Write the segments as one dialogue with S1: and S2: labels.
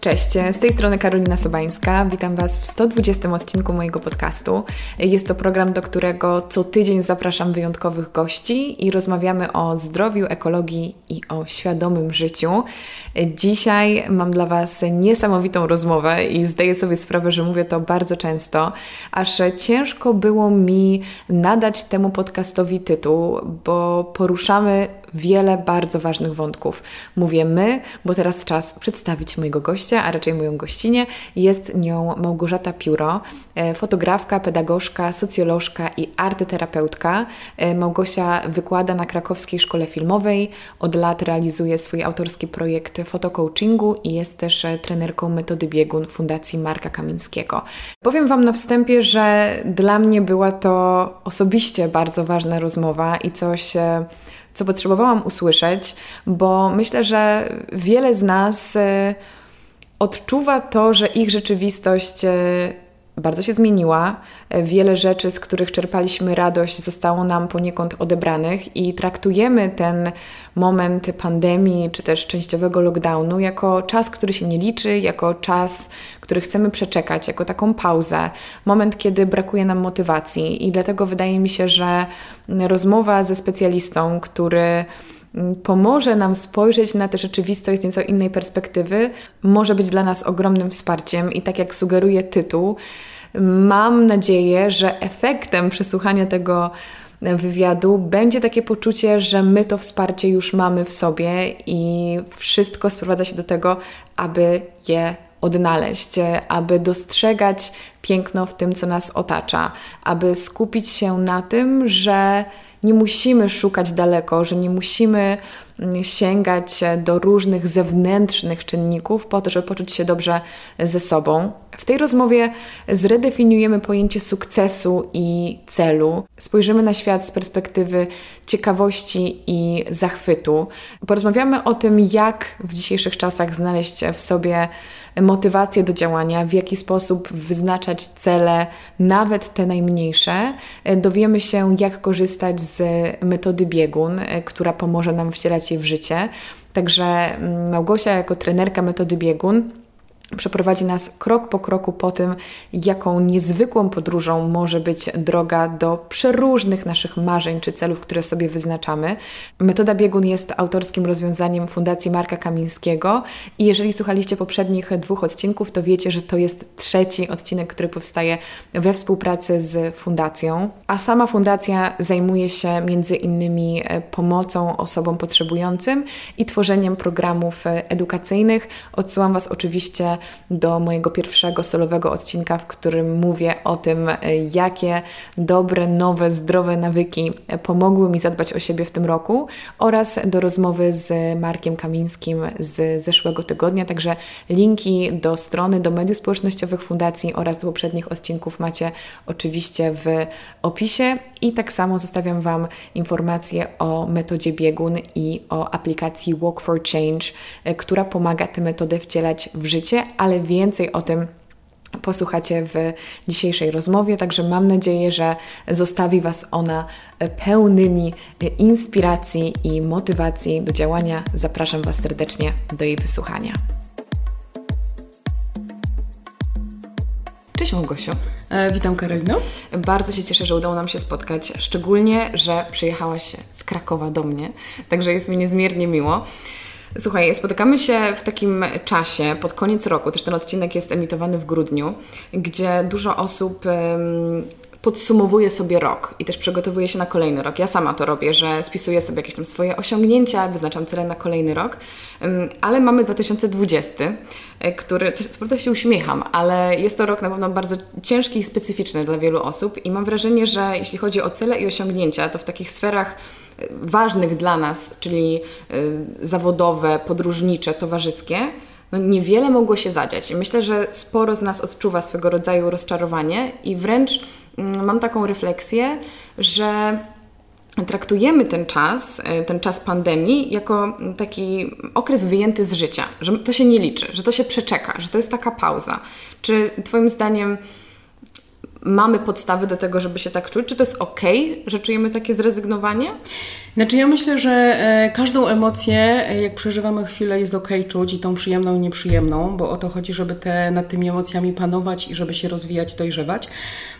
S1: Cześć, z tej strony Karolina Sobańska. Witam Was w 120 odcinku mojego podcastu. Jest to program, do którego co tydzień zapraszam wyjątkowych gości i rozmawiamy o zdrowiu, ekologii i o świadomym życiu. Dzisiaj mam dla Was niesamowitą rozmowę i zdaję sobie sprawę, że mówię to bardzo często, aż ciężko było mi nadać temu podcastowi tytuł, bo poruszamy wiele bardzo ważnych wątków. Mówię my, bo teraz czas przedstawić mojego gościa, a raczej moją gościnię. Jest nią Małgorzata Pióro, e, fotografka, pedagogzka, socjolożka i artyterapeutka. E, Małgosia wykłada na krakowskiej szkole filmowej, od lat realizuje swój autorski projekt fotocoachingu i jest też e, trenerką metody biegun Fundacji Marka Kamińskiego. Powiem Wam na wstępie, że dla mnie była to osobiście bardzo ważna rozmowa i coś co potrzebowałam usłyszeć, bo myślę, że wiele z nas e, odczuwa to, że ich rzeczywistość e, bardzo się zmieniła. E, wiele rzeczy, z których czerpaliśmy radość, zostało nam poniekąd odebranych i traktujemy ten moment pandemii czy też częściowego lockdownu jako czas, który się nie liczy, jako czas, który chcemy przeczekać, jako taką pauzę, moment, kiedy brakuje nam motywacji. I dlatego wydaje mi się, że rozmowa ze specjalistą, który pomoże nam spojrzeć na tę rzeczywistość z nieco innej perspektywy, może być dla nas ogromnym wsparciem i tak jak sugeruje tytuł, mam nadzieję, że efektem przesłuchania tego wywiadu będzie takie poczucie, że my to wsparcie już mamy w sobie i wszystko sprowadza się do tego, aby je odnaleźć, aby dostrzegać piękno w tym, co nas otacza, aby skupić się na tym, że nie musimy szukać daleko, że nie musimy mm, sięgać do różnych zewnętrznych czynników po to, żeby poczuć się dobrze ze sobą. W tej rozmowie zredefiniujemy pojęcie sukcesu i celu. Spojrzymy na świat z perspektywy ciekawości i zachwytu. Porozmawiamy o tym, jak w dzisiejszych czasach znaleźć w sobie motywację do działania, w jaki sposób wyznaczać cele, nawet te najmniejsze. Dowiemy się, jak korzystać z metody biegun, która pomoże nam wcielać je w życie. Także mm, Małgosia, jako trenerka metody biegun, przeprowadzi nas krok po kroku po tym, jaką niezwykłą podróżą może być droga do przeróżnych naszych marzeń czy celów, które sobie wyznaczamy. Metoda biegun jest autorskim rozwiązaniem Fundacji Marka Kamińskiego i jeżeli słuchaliście poprzednich dwóch odcinków, to wiecie, że to jest trzeci odcinek, który powstaje we współpracy z fundacją, a sama fundacja zajmuje się między innymi e, pomocą osobom potrzebującym i tworzeniem programów e, edukacyjnych. Odsyłam Was oczywiście do mojego pierwszego solowego odcinka, w którym mówię o tym, e, jakie dobre, nowe, zdrowe nawyki pomogły mi zadbać o siebie w tym roku oraz do rozmowy z Markiem Kamińskim z zeszłego tygodnia. Także linki do strony, do mediów społecznościowych Fundacji oraz do poprzednich odcinków macie oczywiście w opisie i tak samo zostawiam Wam informacje o metodzie biegun i o aplikacji Walk for Change, e, która pomaga tę metodę wcielać w życie, ale więcej o tym posłuchacie w dzisiejszej rozmowie, także mam nadzieję, że zostawi Was ona pełnymi inspiracji i motywacji do działania. Zapraszam Was serdecznie do jej wysłuchania. Cześć Małgosiu.
S2: E, witam Karolino.
S1: Bardzo się cieszę, że udało nam się spotkać, szczególnie, że przyjechałaś z Krakowa do mnie, także jest mi niezmiernie miło. Słuchaj, spotykamy się w takim czasie, pod koniec roku, też ten odcinek jest emitowany w grudniu, gdzie dużo osób podsumowuje sobie rok i też przygotowuje się na kolejny rok. Ja sama to robię, że spisuję sobie jakieś tam swoje osiągnięcia, wyznaczam cele na kolejny rok, ale mamy 2020, e, który, co prawda się uśmiecham, ale jest to rok na pewno bardzo ciężki i specyficzny dla wielu osób i mam wrażenie, że jeśli chodzi o cele i osiągnięcia, to w takich sferach e, ważnych dla nas, czyli e, zawodowe, podróżnicze, towarzyskie, no niewiele mogło się zadziać. Myślę, że sporo z nas odczuwa swego rodzaju rozczarowanie i wręcz mam taką refleksję, że traktujemy ten czas, e, ten czas pandemii, jako taki okres wyjęty z życia, że to się nie liczy, że to się przeczeka, że to jest taka pauza. Czy Twoim zdaniem mamy podstawy do tego, żeby się tak czuć? Czy to jest ok, że czujemy takie zrezygnowanie?
S2: Znaczy ja myślę, że e, każdą emocję, e, jak przeżywamy chwilę, jest ok czuć i tą przyjemną i nieprzyjemną, bo o to chodzi, żeby te, nad tymi emocjami panować i żeby się rozwijać, dojrzewać.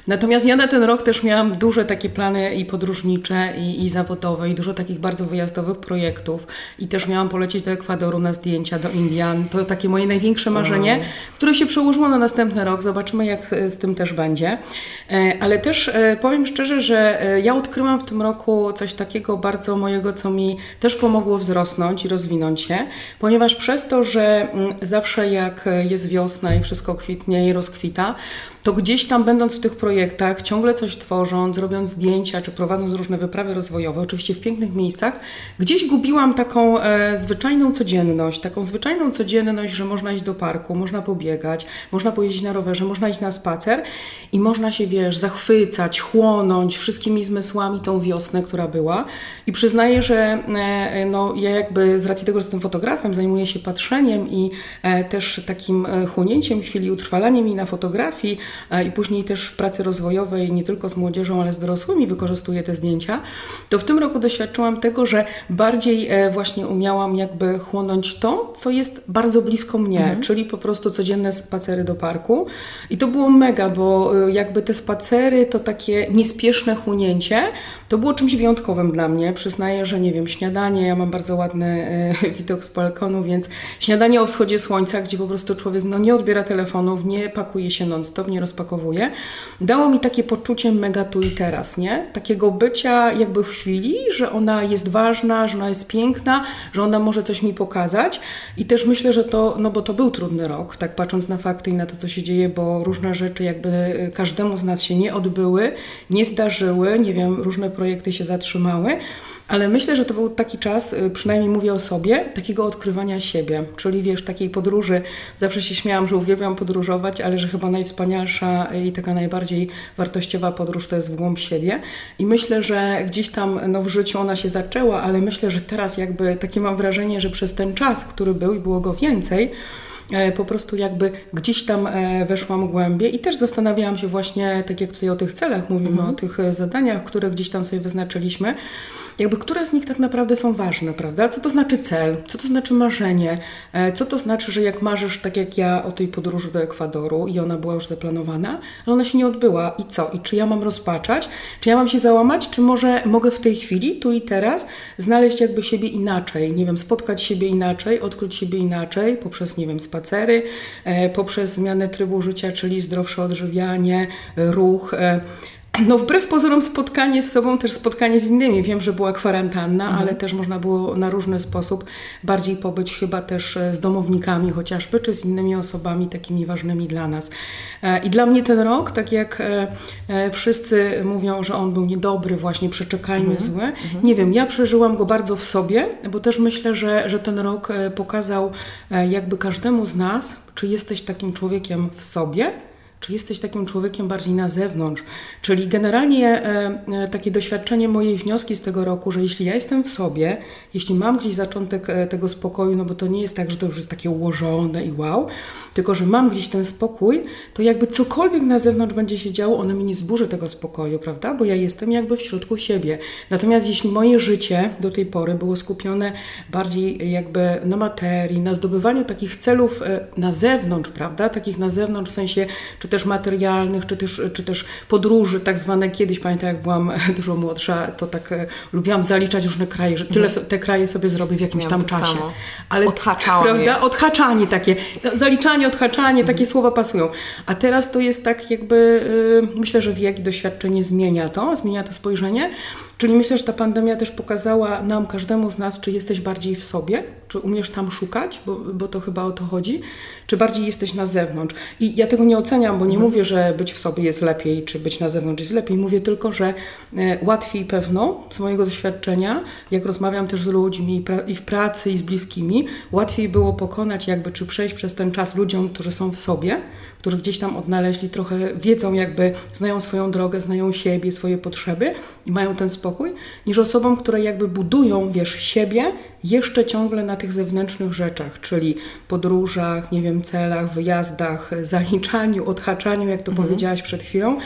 S2: Natomiast ja na ten rok też miałam duże takie plany i podróżnicze, i, i zawodowe, i dużo takich bardzo wyjazdowych projektów. I też miałam polecieć do Ekwadoru na zdjęcia, do Indian. To takie moje największe marzenie, które się przełożyło na następny rok. Zobaczymy, jak e, z tym też będzie. Ale też powiem szczerze, że ja odkryłam w tym roku coś takiego bardzo bardzo mojego, co mi też pomogło wzrosnąć i rozwinąć się, ponieważ przez to, że mm, zawsze jak jest wiosna i wszystko kwitnie i rozkwita, to gdzieś tam będąc w tych projektach, ciągle coś tworząc, robiąc zdjęcia czy prowadząc różne wyprawy rozwojowe, oczywiście w pięknych miejscach, gdzieś gubiłam taką e, zwyczajną codzienność, taką zwyczajną codzienność, że można iść do parku, można pobiegać, można pojeździć na rowerze, można iść na spacer i można się, wiesz, zachwycać, chłonąć wszystkimi zmysłami tą wiosnę, która była. I przyznaję, że e, no, ja jakby z racji tego, że jestem fotografem, zajmuję się patrzeniem i e, też takim e, chłonięciem chwili, utrwalaniem jej na fotografii, i później też w pracy rozwojowej nie tylko z młodzieżą, ale z dorosłymi wykorzystuję te zdjęcia, to w tym roku doświadczyłam tego, że bardziej e, właśnie umiałam jakby chłonąć to, co jest bardzo blisko mnie, mhm. czyli po prostu codzienne spacery do parku. I to było mega, bo e, jakby te spacery to takie niespieszne chłonięcie, to było czymś wyjątkowym dla mnie. Przyznaję, że nie wiem, śniadanie, ja mam bardzo ładny e, widok z balkonu, więc śniadanie o wschodzie słońca, gdzie po prostu człowiek no, nie odbiera telefonów, nie pakuje się non-stop, nie rozpakowuje, dało mi takie poczucie mega tu i teraz, nie? Takiego bycia jakby w chwili, że ona jest ważna, że ona jest piękna, że ona może coś mi pokazać i też myślę, że to, no bo to był trudny rok, tak patrząc na fakty i na to, co się dzieje, bo różne rzeczy jakby e, każdemu z nas się nie odbyły, nie zdarzyły, nie wiem, różne projekty się zatrzymały, ale myślę, że to był taki czas, y, przynajmniej mówię o sobie, takiego odkrywania siebie, czyli wiesz, takiej podróży. Zawsze się śmiałam, że uwielbiam podróżować, ale że chyba najwspanialsza i taka najbardziej wartościowa podróż to jest w głąb siebie. I myślę, że gdzieś tam no, w życiu ona się zaczęła, ale myślę, że teraz jakby takie mam wrażenie, że przez ten czas, który był i było go więcej, po prostu jakby gdzieś tam e, weszłam głębiej i też zastanawiałam się właśnie, tak jak tutaj o tych celach mówimy, mhm. o tych e, zadaniach, które gdzieś tam sobie wyznaczyliśmy, jakby które z nich tak naprawdę są ważne, prawda? Co to znaczy cel, co to znaczy marzenie, e, co to znaczy, że jak marzysz tak jak ja o tej podróży do Ekwadoru i ona była już zaplanowana, ale ona się nie odbyła i co? I czy ja mam rozpaczać? Czy ja mam się załamać? Czy może mogę w tej chwili, tu i teraz, znaleźć jakby siebie inaczej, nie wiem, spotkać siebie inaczej, odkryć siebie inaczej poprzez, nie wiem, spacery, e, poprzez zmianę trybu życia, czyli zdrowsze odżywianie, ruch, e, no wbrew pozorom spotkanie z sobą, też spotkanie z innymi. Wiem, że była kwarantanna, mhm. ale też można było na różny sposób bardziej pobyć chyba też e, z domownikami chociażby, czy z innymi osobami takimi ważnymi dla nas. E, I dla mnie ten rok, tak jak e, wszyscy mówią, że on był niedobry, właśnie przeczekajmy mhm. zły, mhm. nie wiem, ja przeżyłam go bardzo w sobie, bo też myślę, że, że ten rok pokazał jakby każdemu z nas, czy jesteś takim człowiekiem w sobie, czy jesteś takim człowiekiem bardziej na zewnątrz? Czyli generalnie e, e, takie doświadczenie, mojej wnioski z tego roku, że jeśli ja jestem w sobie, jeśli mam gdzieś zaczątek e, tego spokoju, no bo to nie jest tak, że to już jest takie ułożone i wow, tylko że mam gdzieś ten spokój, to jakby cokolwiek na zewnątrz będzie się działo, ono mi nie zburzy tego spokoju, prawda? Bo ja jestem jakby w środku siebie. Natomiast jeśli moje życie do tej pory było skupione bardziej jakby na materii, na zdobywaniu takich celów na zewnątrz, prawda? Takich na zewnątrz w sensie, czy czy też materialnych, czy też, czy też podróży tak zwane. Kiedyś pamiętam, jak byłam dużo młodsza, to tak e, lubiłam zaliczać różne kraje, że tyle mhm. te kraje sobie zrobię w jakimś tam czasie. Samo.
S1: Ale Odhaczałam
S2: prawda? Odhaczanie takie, no, zaliczanie, odhaczanie, takie mhm. słowa pasują. A teraz to jest tak jakby, y, myślę, że wiek i doświadczenie zmienia to, zmienia to spojrzenie. Czyli myślę, że ta pandemia też pokazała nam, każdemu z nas, czy jesteś bardziej w sobie, czy umiesz tam szukać, bo, bo to chyba o to chodzi, czy bardziej jesteś na zewnątrz. I ja tego nie oceniam, bo nie mhm. mówię, że być w sobie jest lepiej, czy być na zewnątrz jest lepiej. Mówię tylko, że e, łatwiej pewno, z mojego doświadczenia, jak rozmawiam też z ludźmi i w pracy, i z bliskimi, łatwiej było pokonać jakby, czy przejść przez ten czas ludziom, którzy są w sobie, którzy gdzieś tam odnaleźli, trochę wiedzą jakby, znają swoją drogę, znają siebie, swoje potrzeby i mają ten spokój, niż osobom, które jakby budują, wiesz, siebie jeszcze ciągle na tych zewnętrznych rzeczach, czyli podróżach, nie wiem, celach, wyjazdach, zaliczaniu, odhaczaniu, jak to mhm. powiedziałaś przed chwilą.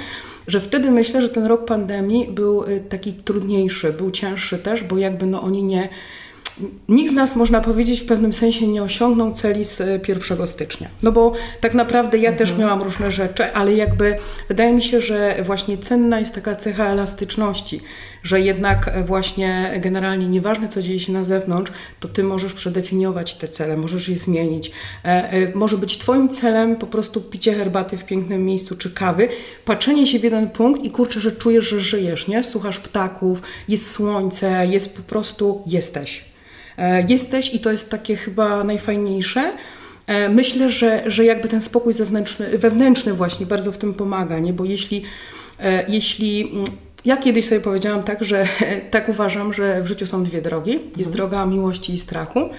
S2: że wtedy myślę, że ten rok pandemii był y, taki trudniejszy, był cięższy też, bo jakby no oni nie nikt z nas, można powiedzieć, w pewnym sensie nie osiągnął celi z 1 e, stycznia. No bo tak naprawdę ja mhm. też miałam różne rzeczy, ale jakby wydaje mi się, że właśnie cenna jest taka cecha elastyczności, że jednak e, właśnie generalnie nieważne, co dzieje się na zewnątrz, to ty możesz przedefiniować te cele, możesz je zmienić. E, może być twoim celem po prostu picie herbaty w pięknym miejscu czy kawy, patrzenie się w jeden punkt i kurczę, że czujesz, że żyjesz, nie? Słuchasz ptaków, jest słońce, jest po prostu jesteś. E, jesteś i to jest takie chyba najfajniejsze. E, myślę, że, że jakby ten spokój zewnętrzny, wewnętrzny właśnie bardzo w tym pomaga, nie? bo jeśli, e, jeśli mm, ja kiedyś sobie powiedziałam tak, że tak uważam, że w życiu są dwie drogi. Jest mhm. droga miłości i strachu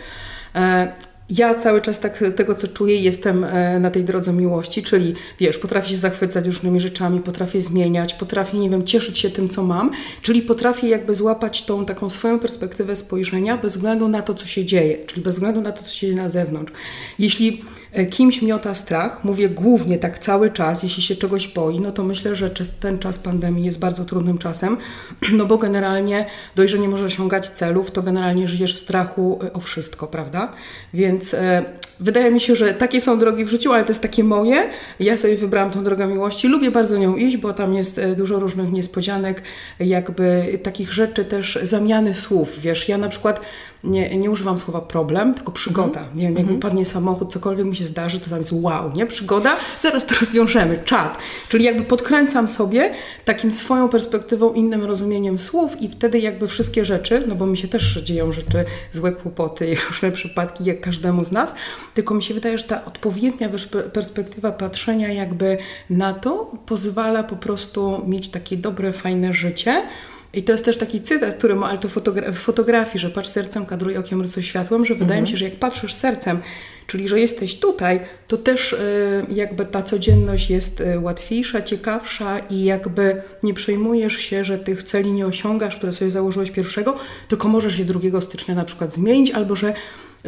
S2: ja cały czas tak z tego, co czuję, jestem e, na tej drodze miłości, czyli wiesz, potrafię się zachwycać różnymi rzeczami, potrafię zmieniać, potrafię, nie wiem, cieszyć się tym, co mam, czyli potrafię jakby złapać tą taką swoją perspektywę spojrzenia bez względu na to, co się dzieje, czyli bez względu na to, co się dzieje na zewnątrz. Jeśli E, kimś miota strach, mówię głównie tak cały czas, jeśli się czegoś boi, no to myślę, że ten czas pandemii jest bardzo trudnym czasem, no bo generalnie dość, że nie możesz osiągać celów, to generalnie żyjesz w strachu e, o wszystko, prawda? Więc e, wydaje mi się, że takie są drogi w życiu, ale to jest takie moje. Ja sobie wybrałam tą drogę miłości, lubię bardzo nią iść, bo tam jest dużo różnych niespodzianek, jakby takich rzeczy też, zamiany słów, wiesz, ja na przykład nie, nie używam słowa problem, tylko przygoda. Mm -hmm. Nie wiem, jak mhm. padnie samochód, cokolwiek mi się zdarzy, to tam jest wow, nie? Przygoda, zaraz to rozwiążemy, czat. Czyli jakby podkręcam sobie takim swoją perspektywą, innym rozumieniem słów i wtedy jakby wszystkie rzeczy, no bo mi się też dzieją rzeczy, złe kłopoty i różne przypadki, jak każdemu z nas, tylko mi się wydaje, że ta odpowiednia perspektywa patrzenia jakby na to pozwala po prostu mieć takie dobre, fajne życie, i to jest też taki cytat, który ma ale to fotogra w fotografii, że patrz sercem, kadruj okiem, rysuj światłem, że wydaje mi się, że jak patrzysz sercem, czyli że jesteś tutaj, to też y, jakby ta codzienność jest y, łatwiejsza, ciekawsza i jakby nie przejmujesz się, że tych celi nie osiągasz, które sobie założyłeś pierwszego, tylko możesz je 2 stycznia na przykład zmienić, albo że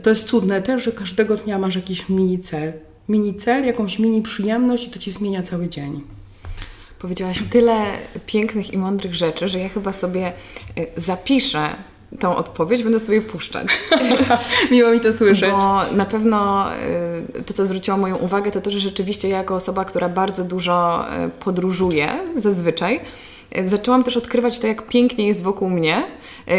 S2: to jest cudne też, że każdego dnia masz jakiś mini cel. Mini cel, jakąś mini przyjemność i to ci zmienia cały dzień.
S1: Powiedziałaś tyle pięknych i mądrych rzeczy, że ja chyba sobie y, zapiszę tą odpowiedź, będę sobie puszczać.
S2: Miło mi to słyszeć.
S1: Bo na pewno y, to, co zwróciło moją uwagę, to to, że rzeczywiście ja jako osoba, która bardzo dużo y, podróżuje zazwyczaj, zaczęłam też odkrywać to, jak pięknie jest wokół mnie.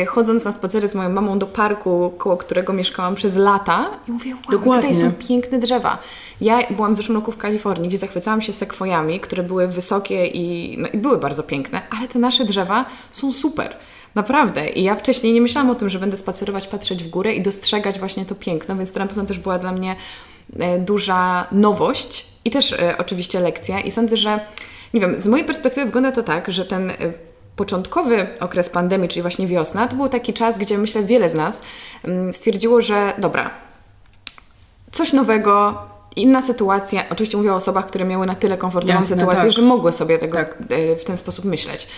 S1: Chodząc na spacery z moją mamą do parku, koło którego mieszkałam przez lata i mówię, wow, Dokładnie. tutaj są piękne drzewa. Ja byłam w zeszłym roku w Kalifornii, gdzie zachwycałam się sekwojami, które były wysokie i, no, i były bardzo piękne, ale te nasze drzewa są super. Naprawdę. I ja wcześniej nie myślałam o tym, że będę spacerować, patrzeć w górę i dostrzegać właśnie to piękno, więc to na pewno też była dla mnie e, duża nowość i też e, oczywiście lekcja. I sądzę, że nie wiem, z mojej perspektywy wygląda to tak, że ten e, początkowy okres pandemii, czyli właśnie wiosna, to był taki czas, gdzie myślę wiele z nas mm, stwierdziło, że dobra, coś nowego, Inna sytuacja, oczywiście mówię o osobach, które miały na tyle komfortową Jasne, sytuację, tak. że mogły sobie tego tak. E, w ten sposób myśleć.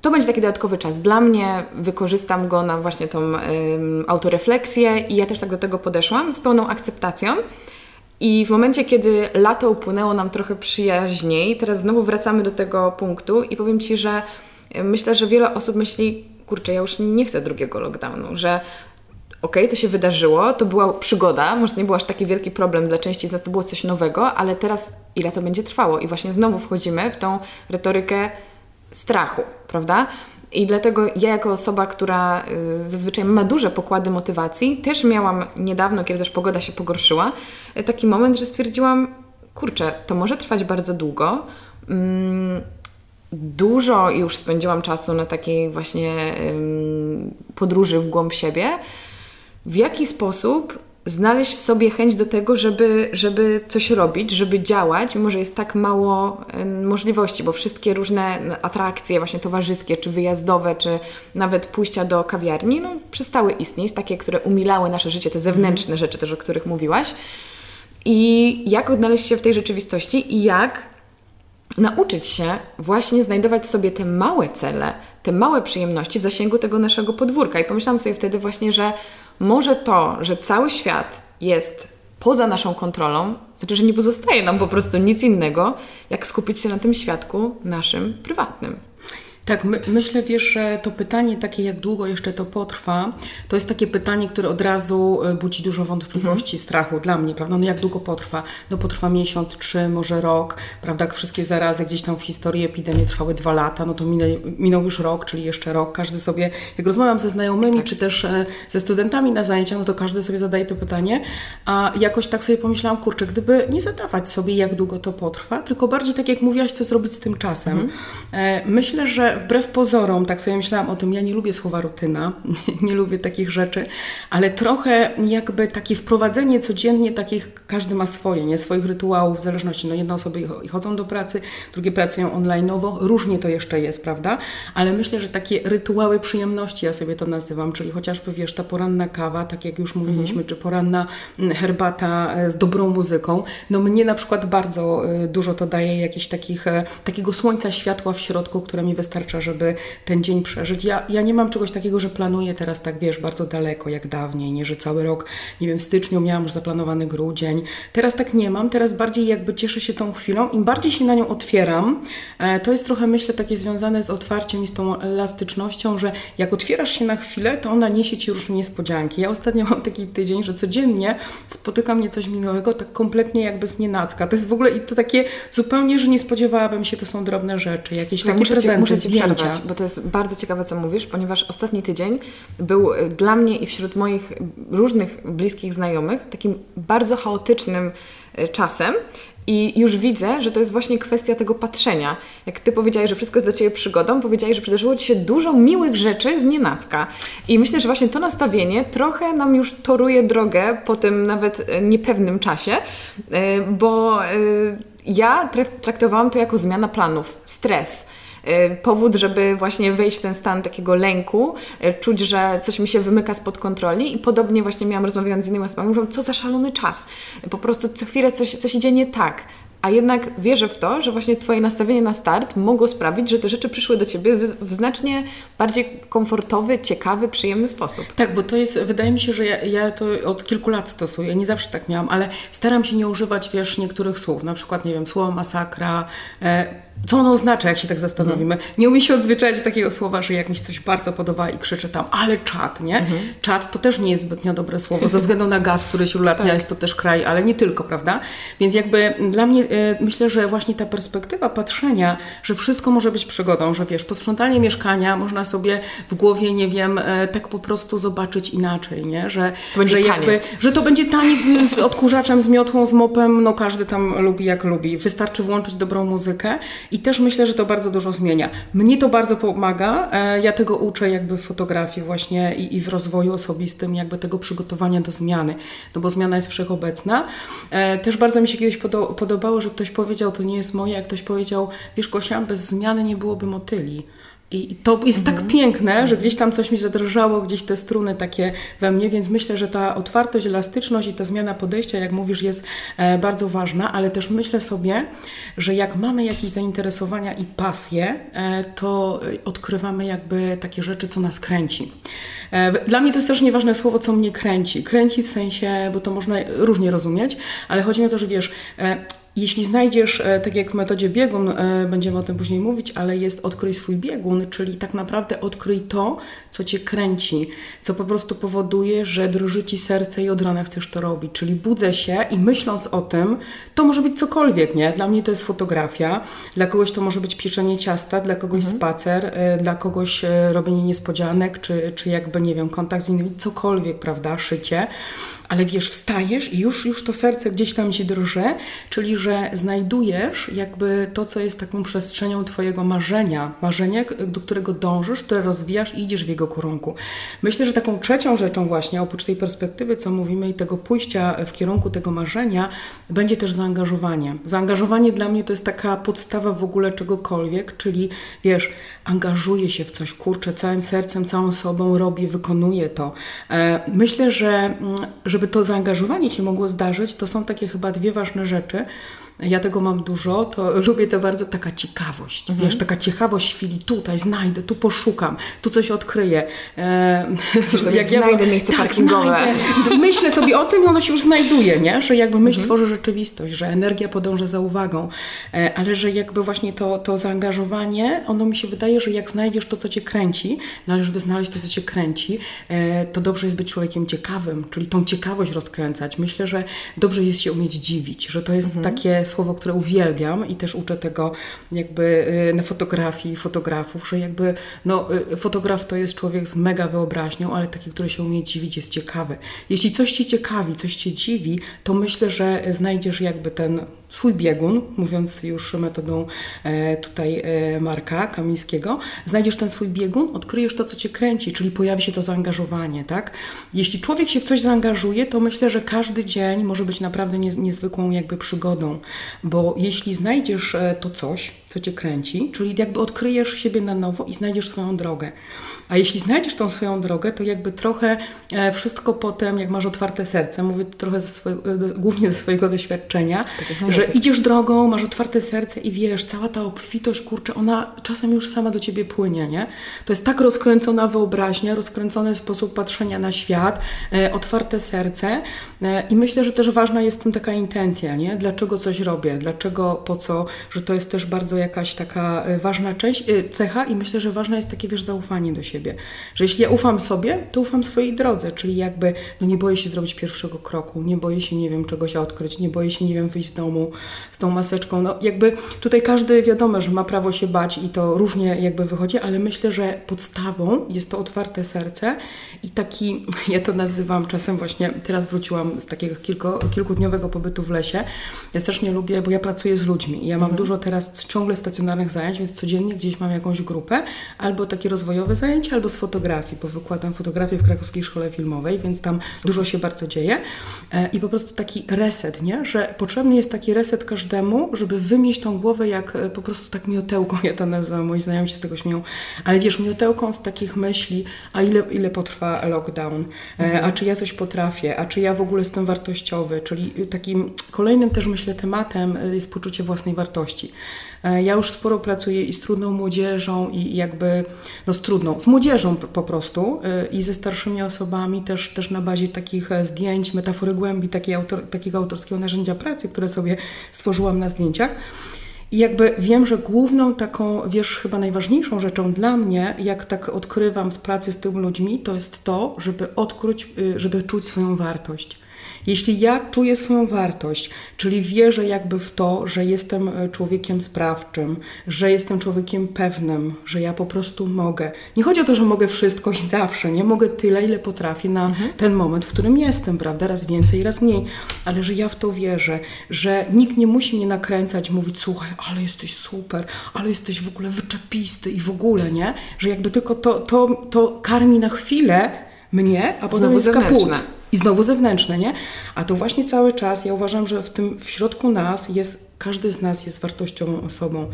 S1: To będzie taki dodatkowy czas dla mnie, wykorzystam go na właśnie tą autorefleksję i ja też tak do tego podeszłam z pełną akceptacją. I w momencie, kiedy lato upłynęło nam trochę przyjaźniej, teraz znowu wracamy do tego punktu i powiem Ci, że myślę, że wiele osób myśli, kurczę, ja już nie chcę drugiego lockdownu, że okej, okay, to się wydarzyło, to była przygoda, może nie był aż taki wielki problem dla części z nas, to było coś nowego, ale teraz ile to będzie trwało? I właśnie znowu wchodzimy w tą retorykę strachu, prawda? I dlatego ja, jako osoba, która y, zazwyczaj ma duże pokłady motywacji, też miałam niedawno, kiedy też pogoda się pogorszyła, y, taki moment, że stwierdziłam, kurczę, to może trwać bardzo długo. Mm, dużo już spędziłam czasu na takiej właśnie podróży w głąb siebie w jaki sposób znaleźć w sobie chęć do tego, żeby, żeby coś robić, żeby działać, mimo że jest tak mało możliwości, bo wszystkie różne atrakcje, właśnie towarzyskie, czy wyjazdowe, czy nawet pójścia do kawiarni, no, przestały istnieć, takie, które umilały nasze życie, te zewnętrzne mhm. rzeczy też, o których mówiłaś. I jak odnaleźć się w tej rzeczywistości i jak nauczyć się właśnie znajdować sobie te małe cele, te małe przyjemności w zasięgu tego naszego podwórka. I pomyślałam sobie wtedy właśnie, że może to, że cały świat jest poza naszą kontrolą, znaczy, że nie pozostaje nam po prostu nic innego, jak skupić się na tym świadku naszym prywatnym.
S2: Tak, my, myślę, wiesz, że to pytanie takie, jak długo jeszcze to potrwa, to jest takie pytanie, które od razu e, budzi dużo wątpliwości, mhm. strachu dla mnie, prawda? No jak długo potrwa? No potrwa miesiąc, trzy, może rok, prawda? Jak wszystkie zarazy gdzieś tam w historii epidemii trwały dwa lata, no to minął, minął już rok, czyli jeszcze rok. Każdy sobie, jak rozmawiam ze znajomymi, tak. czy też e, ze studentami na zajęciach, no to każdy sobie zadaje to pytanie, a jakoś tak sobie pomyślałam, kurczę, gdyby nie zadawać sobie, jak długo to potrwa, tylko bardziej tak jak mówiłaś, co zrobić z tym czasem. Mhm. E, myślę, że wbrew pozorom, tak sobie myślałam o tym, ja nie lubię słowa rutyna, nie lubię takich rzeczy, ale trochę jakby takie wprowadzenie codziennie takich, każdy ma swoje, nie? Swoich rytuałów, w zależności, no jedne osoby chodzą do pracy, drugie pracują online'owo, różnie to jeszcze jest, prawda? Ale myślę, że takie rytuały przyjemności, ja sobie to nazywam, czyli chociażby, wiesz, ta poranna kawa, tak jak już mówiliśmy, mm. czy poranna mm, herbata e, z dobrą muzyką, no mnie na przykład bardzo e, dużo to daje jakichś takich, e, takiego słońca, światła w środku, które mi wystarczy wystarcza, żeby ten dzień przeżyć. Ja, ja nie mam czegoś takiego, że planuję teraz tak, wiesz, bardzo daleko, jak dawniej, nie, że cały rok, nie wiem, w styczniu miałam już zaplanowany grudzień. Teraz tak nie mam, teraz bardziej jakby cieszę się tą chwilą. Im bardziej się na nią otwieram, e, to jest trochę, myślę, takie związane z otwarciem i z tą elastycznością, że jak otwierasz się na chwilę, to ona niesie Ci różne niespodzianki. Ja ostatnio mam taki tydzień, że codziennie spotyka mnie coś minłego, tak kompletnie jakby z nienacka. To jest w ogóle i to takie zupełnie, że nie spodziewałabym się, to są drobne rzeczy, jakieś takie muszę prezenty, muszę ci
S1: przerwać, bo to jest bardzo ciekawe, co mówisz, ponieważ ostatni tydzień był y, dla mnie i wśród moich różnych bliskich znajomych takim bardzo chaotycznym y, czasem. I już widzę, że to jest właśnie kwestia tego patrzenia. Jak ty powiedziałeś, że wszystko jest dla ciebie przygodą, powiedziałeś, że przydarzyło ci się dużo miłych rzeczy z nienacka. I myślę, że właśnie to nastawienie trochę nam już toruje drogę po tym nawet y, niepewnym czasie, bo ja traktowałam to jako zmiana planów, stres powód, żeby właśnie wejść w ten stan takiego lęku, y, czuć, że coś mi się wymyka spod kontroli i podobnie właśnie miałam rozmawiając z innymi osobami, mówią, co za szalony czas, po prostu co chwilę coś, coś idzie nie tak, a jednak wierzę w to, że właśnie Twoje nastawienie na start mogło sprawić, że te rzeczy przyszły do Ciebie w znacznie bardziej komfortowy, ciekawy, przyjemny sposób.
S2: Tak, bo to jest, wydaje mi się, że ja, ja to od kilku lat stosuję, nie zawsze tak miałam, ale staram się nie używać, wiesz, niektórych słów, na przykład, nie wiem, słowo masakra, e, co ono oznacza, jak się tak zastanowimy. Mhm. Nie umiem się odzwyczaić takiego słowa, że jak mi się coś bardzo podoba i krzyczę tam, ale czat, nie? Mhm. Czat to też nie jest zbytnio dobre słowo, ze względu na gaz, który się ulatnia, tak. jest to też kraj, ale nie tylko, prawda? Więc jakby dla mnie, y, myślę, że właśnie ta perspektywa patrzenia, że wszystko może być przygodą, że wiesz, posprzątanie mieszkania można sobie w głowie, nie wiem, y, tak po prostu zobaczyć inaczej, nie? Że
S1: to będzie
S2: że,
S1: jakby,
S2: że to będzie taniec z, z odkurzaczem, z miotłą, z mopem, no każdy tam lubi jak lubi. Wystarczy włączyć dobrą muzykę i też myślę, że to bardzo dużo zmienia. Mnie to bardzo pomaga. E, ja tego uczę jakby w fotografii właśnie i, i w rozwoju osobistym, jakby tego przygotowania do zmiany, no bo zmiana jest wszechobecna. E, też bardzo mi się kiedyś podobało, że ktoś powiedział, to nie jest moje, jak ktoś powiedział, wiesz Kosia, bez zmiany nie byłoby motyli. I to jest tak mhm. piękne, że gdzieś tam coś mi zadrżało, gdzieś te struny takie we mnie, więc myślę, że ta otwartość, elastyczność i ta zmiana podejścia, jak mówisz, jest e, bardzo ważna, ale też myślę sobie, że jak mamy jakieś zainteresowania i pasje, e, to odkrywamy jakby takie rzeczy, co nas kręci. E, dla mnie to jest też nieważne słowo, co mnie kręci. Kręci w sensie, bo to można różnie rozumieć, ale chodzi mi o to, że wiesz, jeśli znajdziesz, e, tak jak w metodzie biegun, e, będziemy o tym później mówić, ale jest odkryj swój biegun, czyli tak naprawdę odkryj to, co cię kręci, co po prostu powoduje, że drży ci serce i od rana chcesz to robić. Czyli budzę się i myśląc o tym, to może być cokolwiek, nie? Dla mnie to jest fotografia, dla kogoś to może być pieczenie ciasta, dla kogoś mhm. spacer, e, dla kogoś robienie niespodzianek, czy, czy jakby, nie wiem, kontakt z innymi, cokolwiek, prawda, szycie ale wiesz, wstajesz i już, już to serce gdzieś tam ci drże, czyli że znajdujesz jakby to, co jest taką przestrzenią Twojego marzenia, marzenia, do którego dążysz, które rozwijasz i idziesz w jego kierunku. Myślę, że taką trzecią rzeczą właśnie, oprócz tej perspektywy, co mówimy i tego pójścia w kierunku tego marzenia, będzie też zaangażowanie. Zaangażowanie dla mnie to jest taka podstawa w ogóle czegokolwiek, czyli wiesz, angażuję się w coś, kurczę, całym sercem, całą sobą robię, wykonuję to. E, myślę, że, mm, że żeby to zaangażowanie się mogło zdarzyć, to są takie chyba dwie ważne rzeczy. Ja tego mam dużo, to lubię to bardzo, taka ciekawość, mhm. wiesz, taka ciekawość chwili, tutaj znajdę, tu poszukam, tu coś odkryję.
S1: E, jak znajdę ja, miejsce tak, parkingowe. Znajdę.
S2: Myślę sobie o tym i ono się już znajduje, nie? że jakby myśl mhm. tworzy rzeczywistość, że energia podąża za uwagą, e, ale że jakby właśnie to, to zaangażowanie, ono mi się wydaje, że jak znajdziesz to, co cię kręci, no ale żeby znaleźć to, co cię kręci, e, to dobrze jest być człowiekiem ciekawym, czyli tą ciekawość rozkręcać. Myślę, że dobrze jest się umieć dziwić, że to jest mhm. takie słowo, które uwielbiam i też uczę tego jakby y, na fotografii fotografów, że jakby no, y, fotograf to jest człowiek z mega wyobraźnią, ale taki, który się umie dziwić, jest ciekawy. Jeśli coś Cię ciekawi, coś Cię dziwi, to myślę, że znajdziesz jakby ten swój biegun, mówiąc już metodą e, tutaj e, Marka Kamińskiego, znajdziesz ten swój biegun, odkryjesz to, co cię kręci, czyli pojawi się to zaangażowanie, tak? Jeśli człowiek się w coś zaangażuje, to myślę, że każdy dzień może być naprawdę niezwykłą jakby przygodą, bo jeśli znajdziesz e, to coś, co cię kręci, czyli jakby odkryjesz siebie na nowo i znajdziesz swoją drogę. A jeśli znajdziesz tą swoją drogę, to jakby trochę e, wszystko potem, jak masz otwarte serce, mówię to trochę ze swojego, głównie ze swojego doświadczenia, tak że idziesz drogą, masz otwarte serce i wiesz, cała ta obfitość, kurczę, ona czasem już sama do ciebie płynie, nie? To jest tak rozkręcona wyobraźnia, rozkręcony sposób patrzenia na świat, e, otwarte serce e, i myślę, że też ważna jest w tym taka intencja, nie? Dlaczego coś robię, dlaczego, po co, że to jest też bardzo jakaś taka e, ważna część, e, cecha i myślę, że ważne jest takie, wiesz, zaufanie do siebie. Że jeśli ja ufam sobie, to ufam swojej drodze, czyli jakby, no nie boję się zrobić pierwszego kroku, nie boję się, nie wiem, czegoś odkryć, nie boję się, nie wiem, wyjść z domu z tą maseczką. No jakby tutaj każdy wiadomo, że ma prawo się bać i to różnie jakby wychodzi, ale myślę, że podstawą jest to otwarte serce i taki, ja to nazywam czasem właśnie, teraz wróciłam z takiego kilku, kilkudniowego pobytu w lesie. Ja strasznie lubię, bo ja pracuję z ludźmi i ja mam mhm. dużo teraz ciągle ciągle stacjonarnych zajęć, więc codziennie gdzieś mam jakąś grupę, albo takie rozwojowe zajęcia, albo z fotografii, bo wykładam fotografię w Krakowskiej Szkole Filmowej, więc tam dużo się bardzo dzieje. E, I po prostu taki reset, nie? że potrzebny jest taki reset każdemu, żeby wymieść tą głowę jak e, po prostu tak miotełką, ja to nazywam, moi znajomi się z tego śmieją, ale wiesz, miotełką z takich myśli, a ile, ile potrwa lockdown, e, mhm. a czy ja coś potrafię, a czy ja w ogóle jestem wartościowy, czyli takim kolejnym też myślę tematem jest poczucie własnej wartości. E, ja już sporo pracuję i z trudną młodzieżą, i jakby, no z trudną, z młodzieżą po prostu e, i ze starszymi osobami też, też na bazie takich e, zdjęć, metafory głębi, takiej autor, takiego autorskiego narzędzia pracy, które sobie stworzyłam na zdjęciach. I jakby wiem, że główną taką, wiesz, chyba najważniejszą rzeczą dla mnie, jak tak odkrywam z pracy z tymi ludźmi, to jest to, żeby odkryć, y, żeby czuć swoją wartość. Jeśli ja czuję swoją wartość, czyli wierzę jakby w to, że jestem e, człowiekiem sprawczym, że jestem człowiekiem pewnym, że ja po prostu mogę. Nie chodzi o to, że mogę wszystko i zawsze, nie mogę tyle, ile potrafię na mhm. ten moment, w którym jestem, prawda? Raz więcej, raz mniej, ale że ja w to wierzę, że nikt nie musi mnie nakręcać, mówić, słuchaj, ale jesteś super, ale jesteś w ogóle wyczepisty i w ogóle, nie? Że jakby tylko to, to, to karmi na chwilę mnie, a potem jest kaput. I znowu zewnętrzne, nie? A to właśnie cały czas, ja uważam, że w tym, w środku nas jest każdy z nas jest wartościową osobą,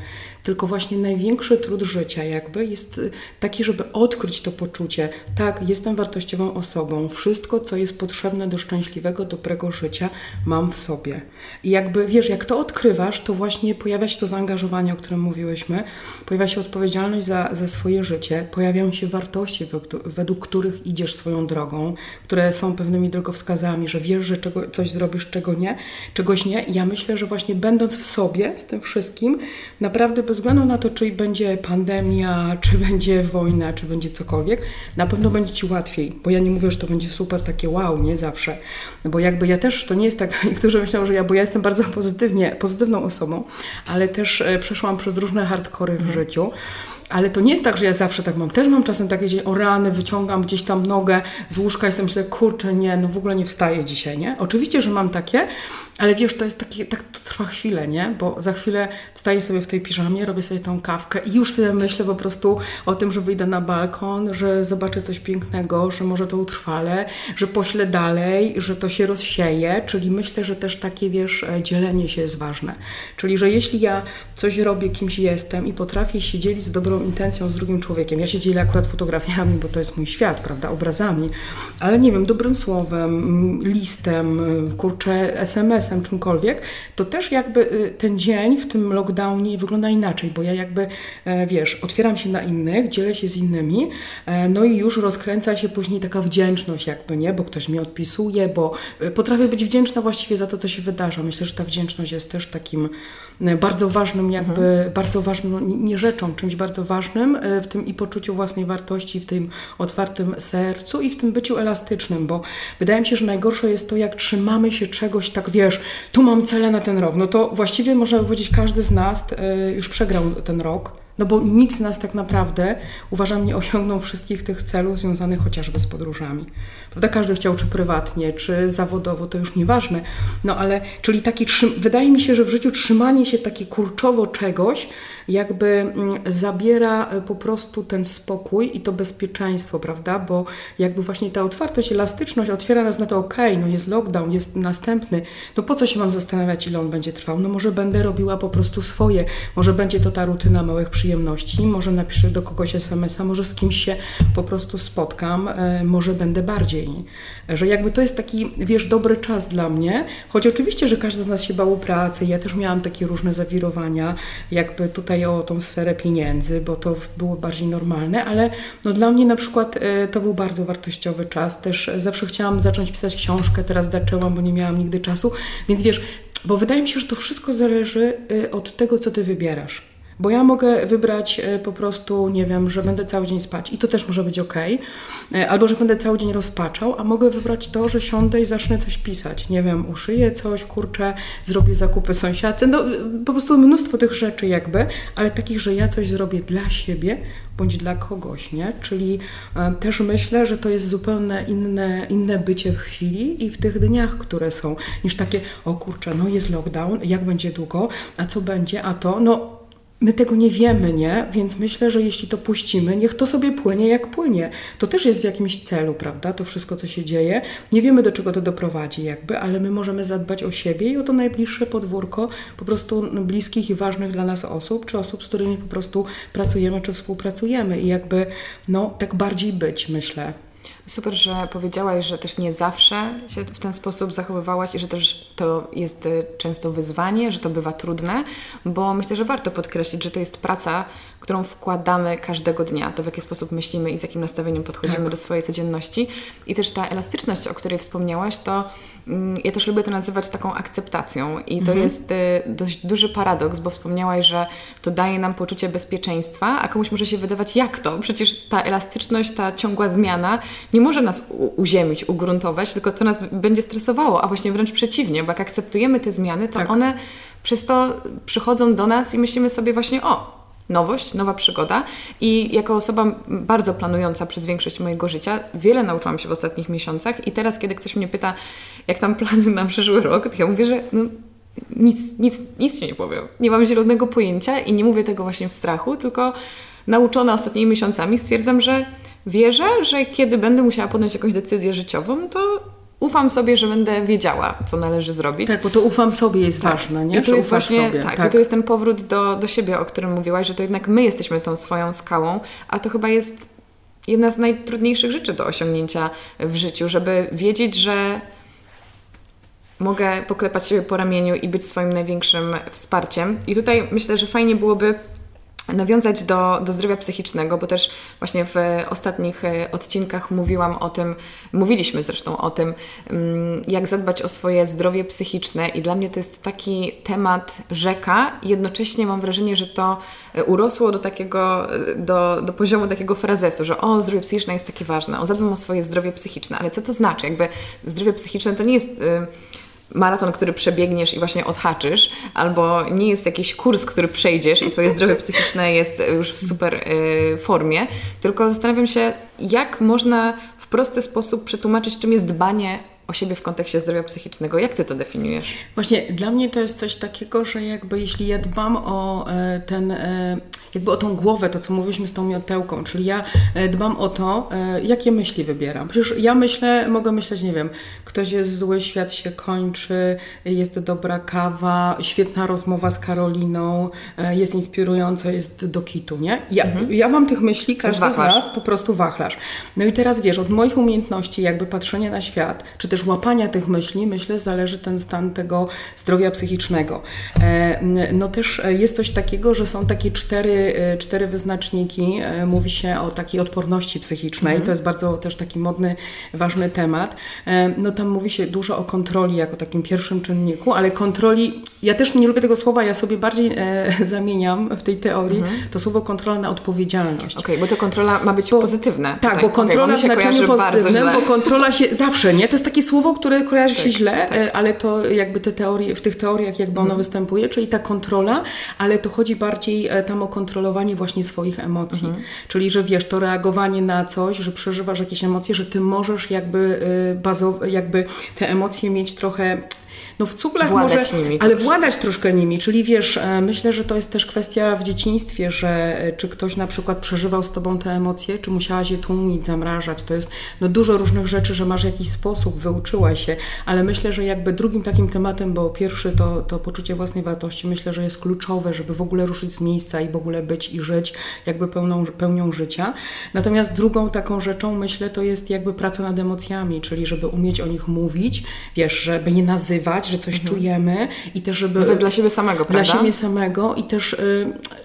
S2: tylko właśnie największy trud życia jakby jest y, taki, żeby odkryć to poczucie. Tak, jestem wartościową osobą, wszystko, co jest potrzebne do szczęśliwego, dobrego życia, mam w sobie. I jakby, wiesz, jak to odkrywasz, to właśnie pojawia się to zaangażowanie, o którym mówiłyśmy, pojawia się odpowiedzialność za, za swoje życie, pojawiają się wartości, według których idziesz swoją drogą, które są pewnymi drogowskazami, że wiesz, że czego, coś zrobisz, czego nie, czegoś nie. I ja myślę, że właśnie będąc w sobie z tym wszystkim, naprawdę bez względu na to, czy będzie pandemia, czy będzie wojna, czy będzie cokolwiek, na pewno będzie Ci łatwiej, bo ja nie mówię, że to będzie super takie wow, nie zawsze, no bo jakby ja też, to nie jest tak, niektórzy myślą, że ja, bo ja jestem bardzo pozytywnie, pozytywną osobą, ale też e, przeszłam przez różne hardkory w mhm. życiu, ale to nie jest tak, że ja zawsze tak mam. Też mam czasem takie dzień, o rany, wyciągam gdzieś tam nogę z łóżka i sobie myślę, kurczę, nie, no w ogóle nie wstaję dzisiaj, nie? Oczywiście, że mam takie, ale wiesz, to jest takie, tak to trwa chwilę, nie? Bo za chwilę wstaję sobie w tej piżamie, robię sobie tą kawkę i już sobie myślę po prostu o tym, że wyjdę na balkon, że zobaczę coś pięknego, że może to utrwale, że poślę dalej, że to się rozsieje, czyli myślę, że też takie, wiesz, e, dzielenie się jest ważne. Czyli, że jeśli ja coś robię, kimś jestem i potrafię się dzielić z dobrą intencją z drugim człowiekiem, ja się dzielę akurat fotografiami, bo to jest mój świat, prawda, obrazami, ale nie wiem, dobrym słowem, listem, kurczę, SMS-em, czymkolwiek, to też jakby y, ten dzień w tym lockdownie wygląda inaczej, bo ja jakby, e, wiesz, otwieram się na innych, dzielę się z innymi, e, no i już rozkręca się później taka wdzięczność jakby, nie? Bo ktoś mi odpisuje, bo e, potrafię być wdzięczna właściwie za to, co się wydarza. Myślę, że ta wdzięczność jest też takim bardzo ważnym jakby, mhm. bardzo ważną, nie rzeczą, czymś bardzo ważnym w tym i poczuciu własnej wartości, w tym otwartym sercu i w tym byciu elastycznym, bo wydaje mi się, że najgorsze jest to, jak trzymamy się czegoś tak, wiesz, tu mam cele na ten rok, no to właściwie można powiedzieć, każdy z nas już przegrał ten rok no bo nikt z nas tak naprawdę, uważam, nie osiągnął wszystkich tych celów związanych chociażby z podróżami. Prawda? Każdy chciał czy prywatnie, czy zawodowo, to już nieważne. No ale, czyli taki, wydaje mi się, że w życiu trzymanie się takie kurczowo czegoś, jakby mm, zabiera e, po prostu ten spokój i to bezpieczeństwo, prawda? Bo jakby właśnie ta otwartość, elastyczność otwiera nas na to, ok, no jest lockdown, jest następny, no po co się mam zastanawiać, ile on będzie trwał? No może będę robiła po prostu swoje, może będzie to ta rutyna małych przyjemności, może napiszę do kogoś SMS-a, może z kimś się po prostu spotkam, e, może będę bardziej. Że jakby to jest taki, wiesz, dobry czas dla mnie, choć oczywiście, że każdy z nas się bał pracy, ja też miałam takie różne zawirowania, jakby tutaj o tą sferę pieniędzy, bo to było bardziej normalne, ale no dla mnie na przykład y, to był bardzo wartościowy czas. Też zawsze chciałam zacząć pisać książkę, teraz zaczęłam, bo nie miałam nigdy czasu. Więc wiesz, bo wydaje mi się, że to wszystko zależy y, od tego, co ty wybierasz. Bo ja mogę wybrać e, po prostu, nie wiem, że będę cały dzień spać i to też może być ok, e, albo że będę cały dzień rozpaczał, a mogę wybrać to, że siądę i zacznę coś pisać. Nie wiem, uszyję coś, kurczę, zrobię zakupy sąsiadce, no po prostu mnóstwo tych rzeczy jakby, ale takich, że ja coś zrobię dla siebie bądź dla kogoś, nie? Czyli e, też myślę, że to jest zupełnie inne, inne bycie w chwili i w tych dniach, które są, niż takie, o kurczę, no jest lockdown, jak będzie długo, a co będzie, a to, no My tego nie wiemy, nie? Więc myślę, że jeśli to puścimy, niech to sobie płynie jak płynie. To też jest w jakimś celu, prawda? To wszystko, co się dzieje. Nie wiemy, do czego to doprowadzi, jakby, ale my możemy zadbać o siebie i o to najbliższe podwórko po prostu bliskich i ważnych dla nas osób, czy osób, z którymi po prostu pracujemy, czy współpracujemy. I jakby, no, tak bardziej być, myślę.
S1: Super, że powiedziałaś, że też nie zawsze się w ten sposób zachowywałaś i że też to jest e, często wyzwanie, że to bywa trudne, bo myślę, że warto podkreślić, że to jest praca, którą wkładamy każdego dnia, to w jaki sposób myślimy i z jakim nastawieniem podchodzimy tak. do swojej codzienności. I też ta elastyczność, o której wspomniałaś, to mm, ja też lubię to nazywać taką akceptacją. I to mhm. jest y, dość duży paradoks, bo wspomniałaś, że to daje nam poczucie bezpieczeństwa, a komuś może się wydawać, jak to? Przecież ta elastyczność, ta ciągła zmiana nie może nas uziemić, ugruntować, tylko to nas będzie stresowało, a właśnie wręcz przeciwnie, bo jak akceptujemy te zmiany, to tak. one przez to przychodzą do nas i myślimy sobie właśnie, o, nowość, nowa przygoda. I jako osoba bardzo planująca przez większość mojego życia, wiele nauczyłam się w ostatnich miesiącach. I teraz, kiedy ktoś mnie pyta, jak tam plany na przyszły rok, to ja mówię, że no, nic, nic, nic się nie powiem. Nie mam zielonego pojęcia i nie mówię tego właśnie w strachu, tylko nauczona ostatnimi miesiącami stwierdzam, że wierzę, że kiedy będę musiała podjąć jakąś decyzję życiową, to ufam sobie, że będę wiedziała, co należy zrobić.
S2: Tak, bo to ufam sobie jest tak. ważne, nie?
S1: I to jest właśnie, sobie. Tak, tak. I to jest ten powrót do, do siebie, o którym mówiłaś, że to jednak my jesteśmy tą swoją skałą, a to chyba jest jedna z najtrudniejszych rzeczy do osiągnięcia w życiu, żeby wiedzieć, że mogę poklepać siebie po ramieniu i być swoim największym wsparciem. I tutaj myślę, że fajnie byłoby nawiązać do, do zdrowia psychicznego, bo też właśnie w ostatnich e, odcinkach mówiłam o tym, mówiliśmy zresztą o tym, mm, jak zadbać o swoje zdrowie psychiczne i dla mnie to jest taki temat rzeka jednocześnie mam wrażenie, że to e, urosło do takiego, e, do, do poziomu takiego frazesu, że o, zdrowie psychiczne jest takie ważne, o, zadbam o swoje zdrowie psychiczne, ale co to znaczy? Jakby zdrowie psychiczne to nie jest... Yy, maraton, który przebiegniesz i właśnie odhaczysz, albo nie jest jakiś kurs, który przejdziesz i twoje zdrowie psychiczne jest już w super y, formie, tylko zastanawiam się, jak można w prosty sposób przetłumaczyć, czym jest dbanie o siebie w kontekście zdrowia psychicznego. Jak Ty to definiujesz?
S2: Właśnie dla mnie to jest coś takiego, że jakby jeśli ja dbam o e, ten, e, jakby o tą głowę, to co mówiliśmy z tą miotełką, czyli ja e, dbam o to, jakie myśli wybieram. Przecież ja myślę, mogę myśleć, nie wiem, ktoś jest zły, świat się kończy, jest dobra kawa, świetna rozmowa z Karoliną, jest inspirująca, jest do kitu, nie? Ja, mhm. ja mam tych myśli, każdy z nas po prostu wachlarz. No i teraz wiesz, od moich umiejętności jakby patrzenia na świat, czy też łapania tych myśli, myślę, zależy ten stan tego zdrowia psychicznego. No też jest coś takiego, że są takie cztery, cztery wyznaczniki. Mówi się o takiej odporności psychicznej. Mhm. To jest bardzo też taki modny, ważny temat. No tam mówi się dużo o kontroli jako takim pierwszym czynniku, ale kontroli, ja też nie lubię tego słowa, ja sobie bardziej e, zamieniam w tej teorii mhm. to słowo kontrola na odpowiedzialność.
S1: Okej, okay, bo to kontrola ma być bo, pozytywne.
S2: Tak, bo kontrola okay, w znaczeniu pozytywnym, bo kontrola się zawsze, nie? To jest takie słowo, które kojarzy tak, się źle, tak. E, ale to jakby te teorie, w tych teoriach jakby ono mhm. występuje, czyli ta kontrola, ale to chodzi bardziej e, tam o kontrolowanie właśnie swoich emocji. Mhm. Czyli, że wiesz, to reagowanie na coś, że przeżywasz jakieś emocje, że ty możesz jakby, bazować, jakby te emocje mieć trochę no w cuglach władać może, nimi, ale władać troszkę nimi, czyli wiesz, e, myślę, że to jest też kwestia w dzieciństwie, że e, czy ktoś na przykład przeżywał z tobą te emocje, czy musiałaś je tłumić, zamrażać, to jest no dużo różnych rzeczy, że masz jakiś sposób, wyuczyłaś się, ale myślę, że jakby drugim takim tematem, bo pierwszy to, to poczucie własnej wartości, myślę, że jest kluczowe, żeby w ogóle ruszyć z miejsca i w ogóle być i żyć jakby pełną, pełnią życia. Natomiast drugą taką rzeczą, myślę, to jest jakby praca nad emocjami, czyli żeby umieć o nich mówić, wiesz, żeby nie nazywać, że coś mhm. czujemy i też, żeby...
S1: Nawet dla siebie samego,
S2: prawda? Dla siebie samego i też, y,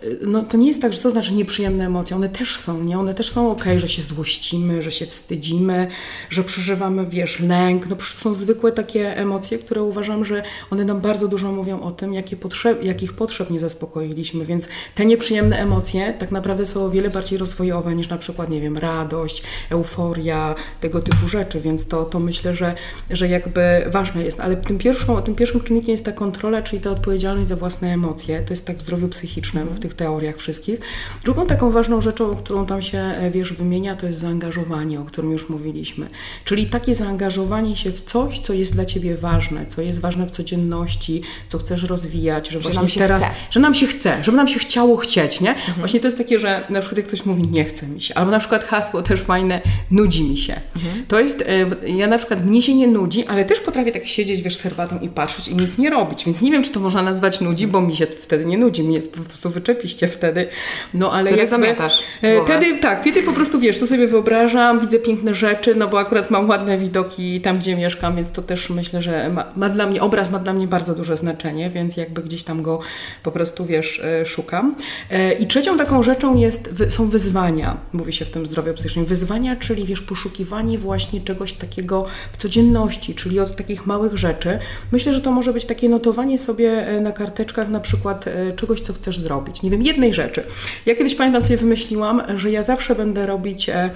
S2: y, no to nie jest tak, że co znaczy nieprzyjemne emocje, one też są, nie? One też są ok, że się złościmy, że się wstydzimy, że przeżywamy, wiesz, lęk, no są zwykłe takie emocje, które uważam, że one nam bardzo dużo mówią o tym, jakie potrzeb, jakich potrzeb nie zaspokoiliśmy, więc te nieprzyjemne emocje tak naprawdę są o wiele bardziej rozwojowe niż na przykład, nie wiem, radość, euforia, tego typu rzeczy, więc to, to myślę, że, że jakby ważne jest, ale tym pierwszą pierwszą, tym pierwszym czynnikiem jest ta kontrola, czyli ta odpowiedzialność za własne emocje. To jest tak w zdrowiu psychicznym, w tych teoriach wszystkich. Drugą taką ważną rzeczą, którą tam się, e, wiesz, wymienia, to jest zaangażowanie, o którym już mówiliśmy. Czyli takie zaangażowanie się w coś, co jest dla Ciebie ważne, co jest ważne w codzienności, co chcesz rozwijać, że, że nam się teraz, chce. że nam się chce, żeby nam się chciało chcieć, nie? Mhm. Właśnie to jest takie, że na przykład jak ktoś mówi, nie chce mi się, albo na przykład hasło też fajne, nudzi mi się. Mhm. To jest, e, ja na przykład, mnie się nie nudzi, ale też potrafię tak siedzieć, wiesz, z herbatą i patrzeć i nic nie robić. Więc nie wiem, czy to można nazwać nudzi, bo mi się wtedy nie nudzi, mi jest po prostu wyczepiście wtedy. No ale
S1: wtedy jakby, zamiatasz.
S2: E, wtedy tak, wtedy po prostu wiesz, tu sobie wyobrażam, widzę piękne rzeczy, no bo akurat mam ładne widoki tam, gdzie mieszkam, więc to też myślę, że ma, ma dla mnie, obraz ma dla mnie bardzo duże znaczenie, więc jakby gdzieś tam go po prostu wiesz, e, szukam. E, I trzecią taką rzeczą jest, są wyzwania, mówi się w tym zdrowiu psychicznym. Wyzwania, czyli wiesz, poszukiwanie właśnie czegoś takiego w codzienności, czyli od takich małych rzeczy. Myślę, że to może być takie notowanie sobie e, na karteczkach na przykład e, czegoś, co chcesz zrobić. Nie wiem, jednej rzeczy. Ja kiedyś pamiętam sobie wymyśliłam, że ja zawsze będę robić e,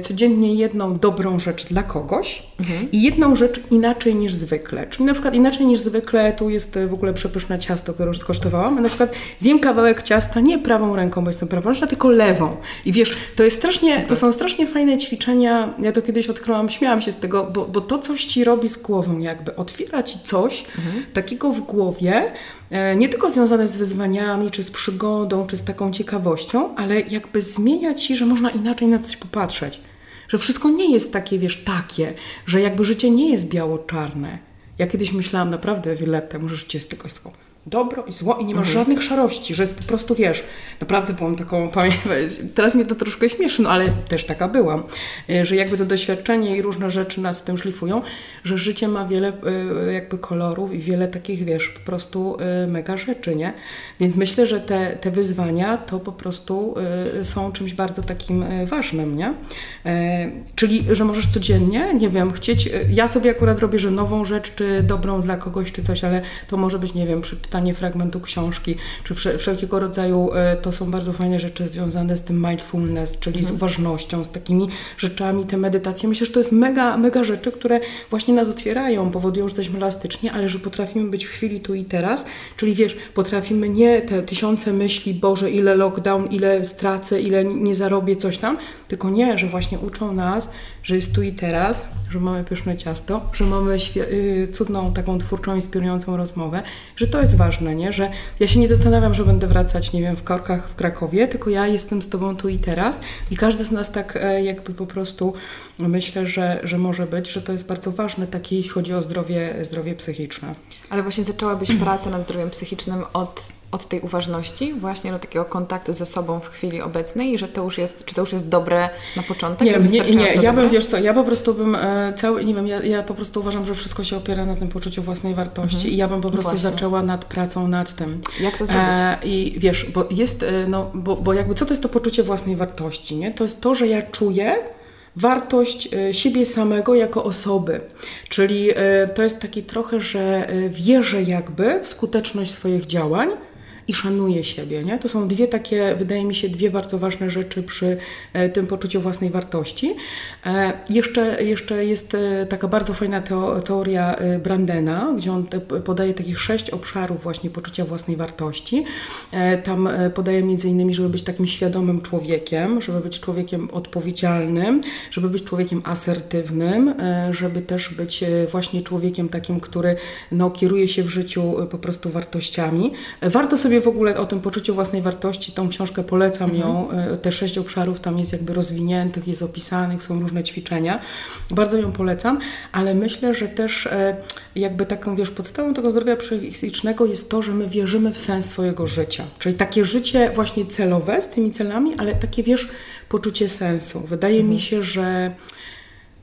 S2: codziennie jedną dobrą rzecz dla kogoś mhm. i jedną rzecz inaczej niż zwykle. Czyli na przykład inaczej niż zwykle, tu jest w ogóle przepyszne ciasto, które już skosztowałam. Na przykład zjem kawałek ciasta nie prawą ręką, bo jestem prawą, tylko lewą. I wiesz, to jest strasznie, to są strasznie fajne ćwiczenia. Ja to kiedyś odkryłam, śmiałam się z tego, bo, bo to coś ci robi z głową, jakby otwiera ci coś, mhm. takiego w głowie, e, nie tylko związane z wyzwaniami, czy z przygodą, czy z taką ciekawością, ale jakby zmienia ci, że można inaczej na coś popatrzeć. Że wszystko nie jest takie, wiesz, takie, że jakby życie nie jest biało-czarne. Ja kiedyś myślałam naprawdę wiele lat temu, że życie jest tylko taką dobro i zło i nie masz mhm. żadnych szarości, że jest po prostu, wiesz, naprawdę byłam taką, teraz mnie to troszkę śmieszy, no ale też taka byłam, e, że jakby to doświadczenie i różne rzeczy nas tym szlifują, że życie ma wiele e, jakby kolorów i wiele takich, wiesz, po prostu mega rzeczy, nie? Więc myślę, że te, te wyzwania to po prostu są czymś bardzo takim ważnym, nie? Czyli, że możesz codziennie, nie wiem, chcieć, ja sobie akurat robię, że nową rzecz, czy dobrą dla kogoś, czy coś, ale to może być, nie wiem, przeczytanie czytanie fragmentu książki, czy wszelkiego rodzaju, e, to są bardzo fajne rzeczy związane z tym mindfulness, czyli z mhm. uważnością, z takimi rzeczami, te medytacje. Myślę, że to jest mega, mega rzeczy, które właśnie nas otwierają, powodują, że jesteśmy elastyczni, ale że potrafimy być w chwili tu i teraz, czyli wiesz, potrafimy nie te tysiące myśli, Boże, ile lockdown, ile stracę, ile nie zarobię, coś tam, tylko nie, że właśnie uczą nas, że jest tu i teraz, że mamy pyszne ciasto, że mamy y, cudną, taką twórczą, inspirującą rozmowę, że to jest ważne, nie? że ja się nie zastanawiam, że będę wracać, nie wiem, w korkach w Krakowie, tylko ja jestem z Tobą tu i teraz i każdy z nas tak e, jakby po prostu myślę, że, że może być, że to jest bardzo ważne, takie jeśli chodzi o zdrowie, zdrowie psychiczne.
S1: Ale właśnie zaczęłabyś pracę nad zdrowiem psychicznym od od tej uważności właśnie do takiego kontaktu ze sobą w chwili obecnej i że to już jest, czy to już jest dobre na początek?
S2: Nie, nie, nie, ja
S1: dobre?
S2: bym, wiesz co, ja po prostu bym e, cały, nie wiem, ja, ja po prostu uważam, że wszystko się opiera na tym poczuciu własnej wartości mhm. i ja bym po prostu właśnie. zaczęła nad pracą nad tym.
S1: Jak to zrobić? E,
S2: I wiesz, bo jest, e, no, bo, bo jakby co to jest to poczucie własnej wartości, nie? To jest to, że ja czuję, wartość e, siebie samego jako osoby. Czyli e, to jest taki trochę, że wierzę jakby w skuteczność swoich działań i szanuje siebie. Nie? To są dwie takie, wydaje mi się, dwie bardzo ważne rzeczy przy e, tym poczuciu własnej wartości. E, jeszcze, jeszcze jest e, taka bardzo fajna teoria Brandena, gdzie on podaje takich sześć obszarów właśnie poczucia własnej wartości. Tam podaje między innymi, żeby być takim świadomym człowiekiem, żeby być człowiekiem odpowiedzialnym, żeby być człowiekiem asertywnym, żeby też być właśnie człowiekiem takim, który no, kieruje się w życiu po prostu wartościami. Warto sobie w ogóle o tym poczuciu własnej wartości, tą książkę polecam mhm. ją. E, te sześć obszarów tam jest jakby rozwiniętych, jest opisanych, są różne ćwiczenia. Bardzo ją polecam, ale myślę, że też e, jakby taką, wiesz, podstawą tego zdrowia psychicznego jest to, że my wierzymy w sens swojego życia. Czyli takie życie właśnie celowe z tymi celami, ale takie, wiesz, poczucie sensu. Wydaje mhm. mi się, że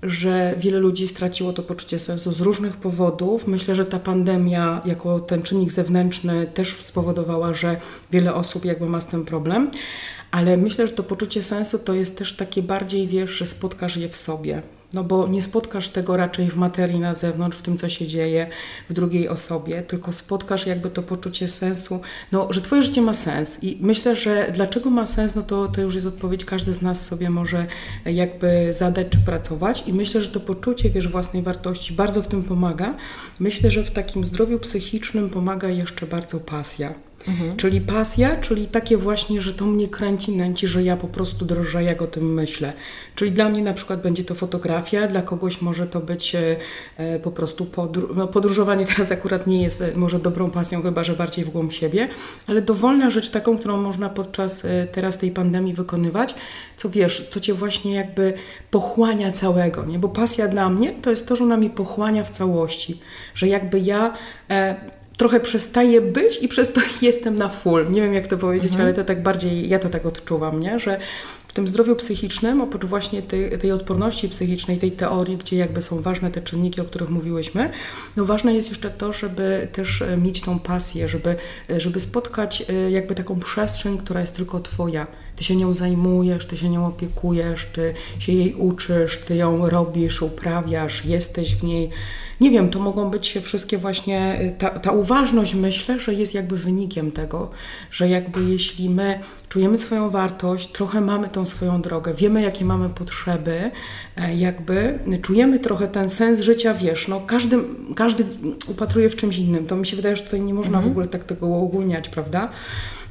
S2: że wiele ludzi straciło to poczucie sensu z różnych powodów. Myślę, że ta pandemia, jako ten czynnik zewnętrzny, też spowodowała, że wiele osób jakby ma z tym problem. Ale myślę, że to poczucie sensu to jest też takie bardziej, wiesz, że spotkasz je w sobie. No bo nie spotkasz tego raczej w materii na zewnątrz, w tym, co się dzieje w drugiej osobie, tylko spotkasz jakby to poczucie sensu, no, że Twoje życie ma sens. I myślę, że dlaczego ma sens, no to, to już jest odpowiedź, każdy z nas sobie może jakby zadać czy pracować. I myślę, że to poczucie, wiesz, własnej wartości bardzo w tym pomaga. Myślę, że w takim zdrowiu psychicznym pomaga jeszcze bardzo pasja. Mhm. Czyli pasja, czyli takie właśnie, że to mnie kręci, nęci, że ja po prostu drżę, jak o tym myślę. Czyli dla mnie na przykład będzie to fotografia, dla kogoś może to być e, e po prostu. No, podróżowanie teraz akurat nie jest e, może dobrą pasją, chyba że bardziej w głąb siebie, ale dowolna rzecz taką, którą można podczas e, teraz tej pandemii wykonywać, co wiesz, co cię właśnie jakby pochłania całego, nie? Bo pasja dla mnie to jest to, że ona mi pochłania w całości, że jakby ja e, trochę przestaje być i przez to jestem na full. Nie wiem jak to powiedzieć, mhm. ale to tak bardziej, ja to tak odczuwam, nie? że w tym zdrowiu psychicznym, oprócz właśnie tej, tej odporności psychicznej, tej teorii, gdzie jakby są ważne te czynniki, o których mówiłyśmy, no ważne jest jeszcze to, żeby też e, mieć tą pasję, żeby, e, żeby spotkać e, jakby taką przestrzeń, która jest tylko Twoja. Ty się nią zajmujesz, ty się nią opiekujesz, ty się jej uczysz, ty ją robisz, uprawiasz, jesteś w niej nie wiem, to mogą być wszystkie właśnie, y, ta, ta uważność myślę, że jest jakby wynikiem tego, że jakby jeśli my czujemy swoją wartość, trochę mamy tą swoją drogę, wiemy jakie mamy potrzeby, e, jakby czujemy trochę ten sens życia, wiesz, no każdy, każdy upatruje w czymś innym. To mi się wydaje, że tutaj nie można mhm. w ogóle tak tego uogólniać, prawda?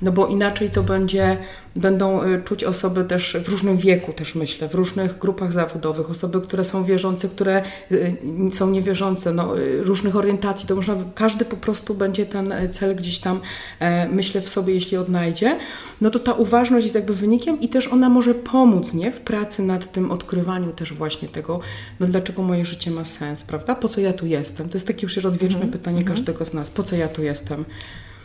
S2: No bo inaczej to będzie, będą y, czuć osoby też w różnym wieku, też myślę, w różnych grupach zawodowych, osoby, które są wierzące, które y, są niewierzące, no, y, różnych orientacji, to można, każdy po prostu będzie ten cel gdzieś tam, e, myślę, w sobie, jeśli odnajdzie, no to ta uważność jest jakby wynikiem i też ona może pomóc, nie, w pracy nad tym odkrywaniu też właśnie tego, no dlaczego moje życie ma sens, prawda, po co ja tu jestem, to jest takie przecież odwieczne mm -hmm. pytanie mm -hmm. każdego z nas, po co ja tu jestem,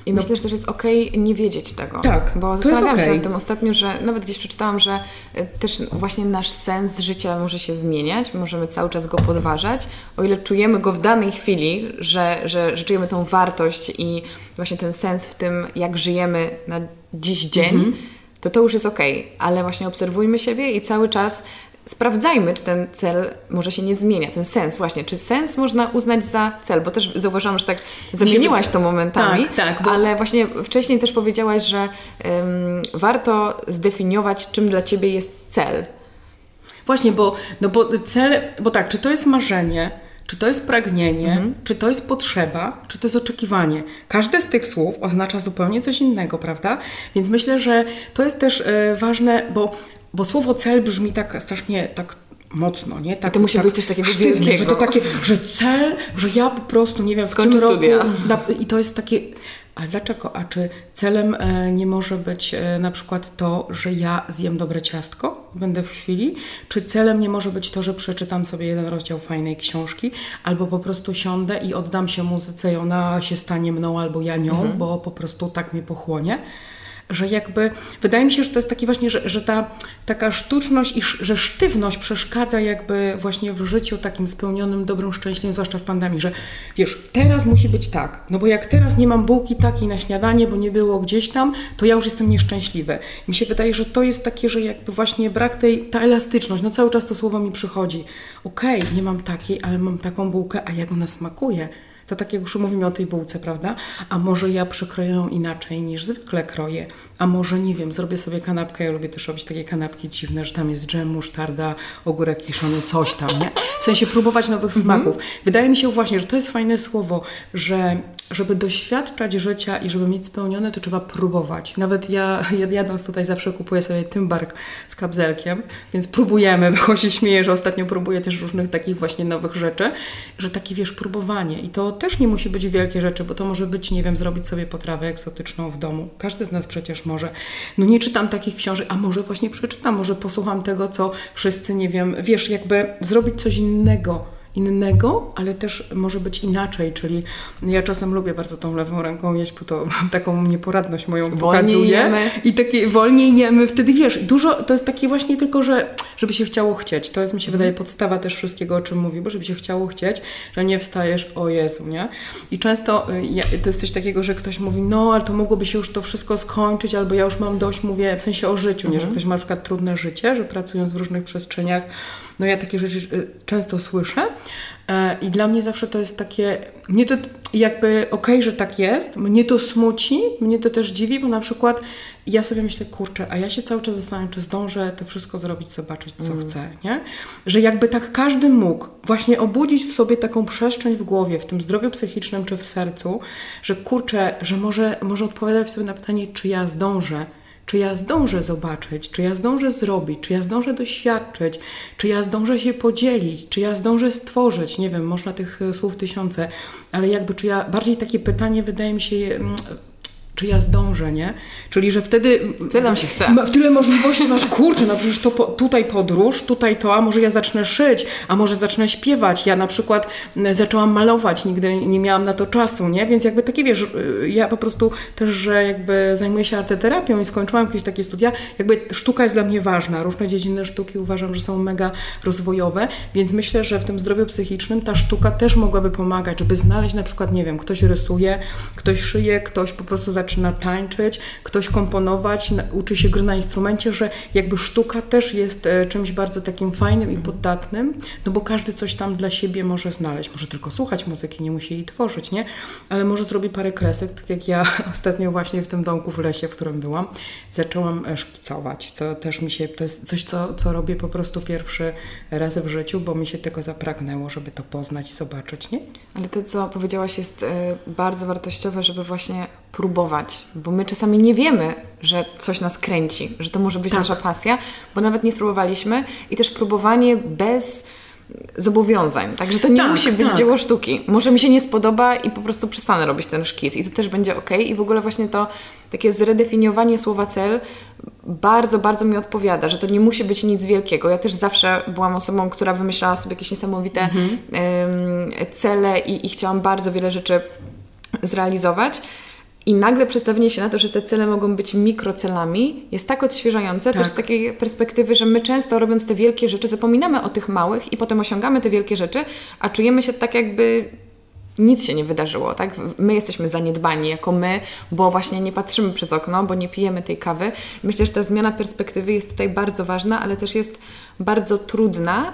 S1: i no. myślę, że też jest okej okay nie wiedzieć tego.
S2: Tak.
S1: Bo zastanawiałam okay. się nad tym ostatnio, że nawet gdzieś przeczytałam, że e, też właśnie nasz sens życia może się zmieniać, możemy cały czas go podważać. O ile czujemy go w danej chwili, że, że, że czujemy tą wartość i właśnie ten sens w tym, jak żyjemy na dziś dzień, mm -hmm. to to już jest okej. Okay. Ale właśnie obserwujmy siebie i cały czas sprawdzajmy, czy ten cel może się nie zmienia, ten sens właśnie, czy sens można uznać za cel, bo też zauważyłam, że tak zamieniłaś to momentami,
S2: tak, tak, bo...
S1: ale właśnie wcześniej też powiedziałaś, że um, warto zdefiniować, czym dla Ciebie jest cel.
S2: Właśnie, bo, no bo cel, bo tak, czy to jest marzenie, czy to jest pragnienie, mhm. czy to jest potrzeba, czy to jest oczekiwanie. Każde z tych słów oznacza zupełnie coś innego, prawda? Więc myślę, że to jest też y, ważne, bo bo słowo cel brzmi tak strasznie tak mocno, nie?
S1: Tak, to musi
S2: tak
S1: być coś takiego
S2: sztywnie,
S1: wielkiego.
S2: Że to takie, że cel, że ja po prostu, nie wiem, w
S1: Skończę
S2: tym roku... Na, I to jest takie... Ale dlaczego? A czy celem e, nie może być e, na przykład to, że ja zjem dobre ciastko, będę w chwili? Czy celem nie może być to, że przeczytam sobie jeden rozdział fajnej książki, albo po prostu siądę i oddam się muzyce i ona się stanie mną albo ja nią,
S1: Mhm.
S2: bo po prostu tak mnie pochłonie? Że jakby, wydaje mi się, że to jest taki właśnie, że, że ta taka sztuczność i że sztywność przeszkadza jakby właśnie w życiu takim spełnionym, dobrym, szczęśliwym, zwłaszcza w pandemii, że wiesz, teraz musi być tak, no bo jak teraz nie mam bułki takiej na śniadanie, bo nie było gdzieś tam, to ja już jestem nieszczęśliwy. Mi się wydaje, że to jest takie, że jakby właśnie brak tej, ta elastyczność, no cały czas to słowo mi przychodzi. Okej, nie mam takiej, ale mam taką bułkę, a jak ona smakuje? To tak jak już mówimy o tej bułce, prawda? A może ja przykroję ją inaczej niż zwykle kroję. A może, nie wiem, zrobię sobie kanapkę. Ja lubię też robić takie kanapki dziwne, że tam jest dżem, musztarda, ogórek kiszony, coś tam, nie? W sensie próbować nowych smaków. Wydaje mi się właśnie, że to jest fajne słowo, że żeby doświadczać życia i żeby mieć spełnione, to trzeba próbować. Nawet ja jadąc tutaj zawsze kupuję sobie tymbark z kapzelkiem, więc próbujemy, bo się śmieję, że ostatnio próbuję też różnych takich właśnie nowych rzeczy, że takie wiesz, próbowanie. I to też nie musi być wielkie rzeczy, bo to może być, nie wiem, zrobić sobie potrawę egzotyczną w domu. Każdy z nas przecież może. No nie czytam takich książek, a może właśnie przeczytam, może posłucham tego, co wszyscy, nie wiem, wiesz, jakby zrobić coś innego innego, ale też może być inaczej, czyli ja czasem lubię bardzo tą lewą ręką jeść, bo to taką nieporadność moją
S1: Wolniej
S2: pokazuje.
S1: jemy.
S2: I takie wolniej jemy, wtedy wiesz, dużo, to jest takie właśnie tylko, że żeby się chciało chcieć, to jest mi się wydaje podstawa też wszystkiego, o czym mówi, bo żeby się chciało chcieć, że nie wstajesz, o Jezu, nie? I często y, to jest coś takiego, że ktoś mówi, no ale to mogłoby się już to wszystko skończyć, albo ja już mam dość, mówię w sensie o życiu, nie, że ktoś ma na przykład trudne życie, że pracując w różnych przestrzeniach, no ja takie rzeczy y, często słyszę e, i dla mnie zawsze to jest takie, mnie to jakby okej, że tak jest, mnie to smuci, mnie to też dziwi, bo na przykład ja sobie myślę, kurczę, a ja się cały czas zastanawiam, czy zdążę to wszystko zrobić, zobaczyć, co chcę, nie? Że jakby tak każdy mógł właśnie obudzić w sobie taką przestrzeń w głowie, w tym zdrowiu psychicznym czy w sercu, że kurczę, że może, może odpowiadać sobie na pytanie, czy ja zdążę, czy ja zdążę zobaczyć, czy ja zdążę zrobić, czy ja zdążę doświadczyć, czy ja zdążę się podzielić, czy ja zdążę stworzyć. Nie wiem, można tych e, słów tysiące, ale jakby czy ja, bardziej takie pytanie wydaje mi się, mm, czy ja zdążę, nie? Czyli, że wtedy...
S1: Wtedy nam się chce.
S2: Ma, tyle możliwości masz, kurczę, no przecież to po, tutaj podróż, tutaj to, a może ja zacznę szyć, a może zacznę śpiewać. Ja na przykład zaczęłam malować, nigdy nie miałam na to czasu, nie? Więc jakby takie, wiesz, y, ja po prostu też, że jakby zajmuję się arteterapią i skończyłam jakieś takie studia, jakby sztuka jest dla mnie ważna. Różne dziedziny sztuki uważam, że są mega rozwojowe, więc myślę, że w tym zdrowiu psychicznym ta sztuka też mogłaby pomagać, żeby znaleźć na przykład, nie wiem, ktoś rysuje, ktoś szyje, ktoś po prostu zaczyna tańczyć, ktoś komponować, uczy się gry na instrumencie, że jakby sztuka też jest e, czymś bardzo takim fajnym i podatnym, no bo każdy coś tam dla siebie może znaleźć. Może tylko słuchać muzyki, nie musi jej tworzyć, nie? Ale może zrobi parę kresek, tak jak ja ostatnio właśnie w tym domku w lesie, w którym byłam, zaczęłam e, szkicować, co też mi się, to jest coś, co, co robię po prostu pierwszy raz w życiu, bo mi się tego zapragnęło, żeby to poznać i zobaczyć, nie?
S1: Ale to, co powiedziałaś, jest e, bardzo wartościowe, żeby właśnie próbować, bo my czasami nie wiemy, że coś nas kręci, że to może być
S2: Tak.
S1: nasza pasja, bo nawet nie spróbowaliśmy i też próbowanie bez zobowiązań. Także to nie
S2: Tak,
S1: musi być
S2: tak.
S1: dzieło sztuki. Może mi się nie spodoba i po prostu przestanę robić ten szkic i to też będzie ok. I w ogóle właśnie to takie zredefiniowanie słowa cel bardzo, bardzo mi odpowiada, że to nie musi być nic wielkiego. Ja też zawsze byłam osobą, która wymyślała sobie jakieś niesamowite em, cele i, i chciałam bardzo wiele rzeczy zrealizować. I nagle przestawienie się na to, że te cele mogą być mikrocelami, jest tak odświeżające,
S2: Tak.
S1: też z takiej perspektywy, że my często robiąc te wielkie rzeczy, zapominamy o tych małych i potem osiągamy te wielkie rzeczy, a czujemy się tak jakby nic się nie wydarzyło, tak? My jesteśmy zaniedbani jako my, bo właśnie nie patrzymy przez okno, bo nie pijemy tej kawy. Myślę, że ta zmiana perspektywy jest tutaj bardzo ważna, ale też jest bardzo trudna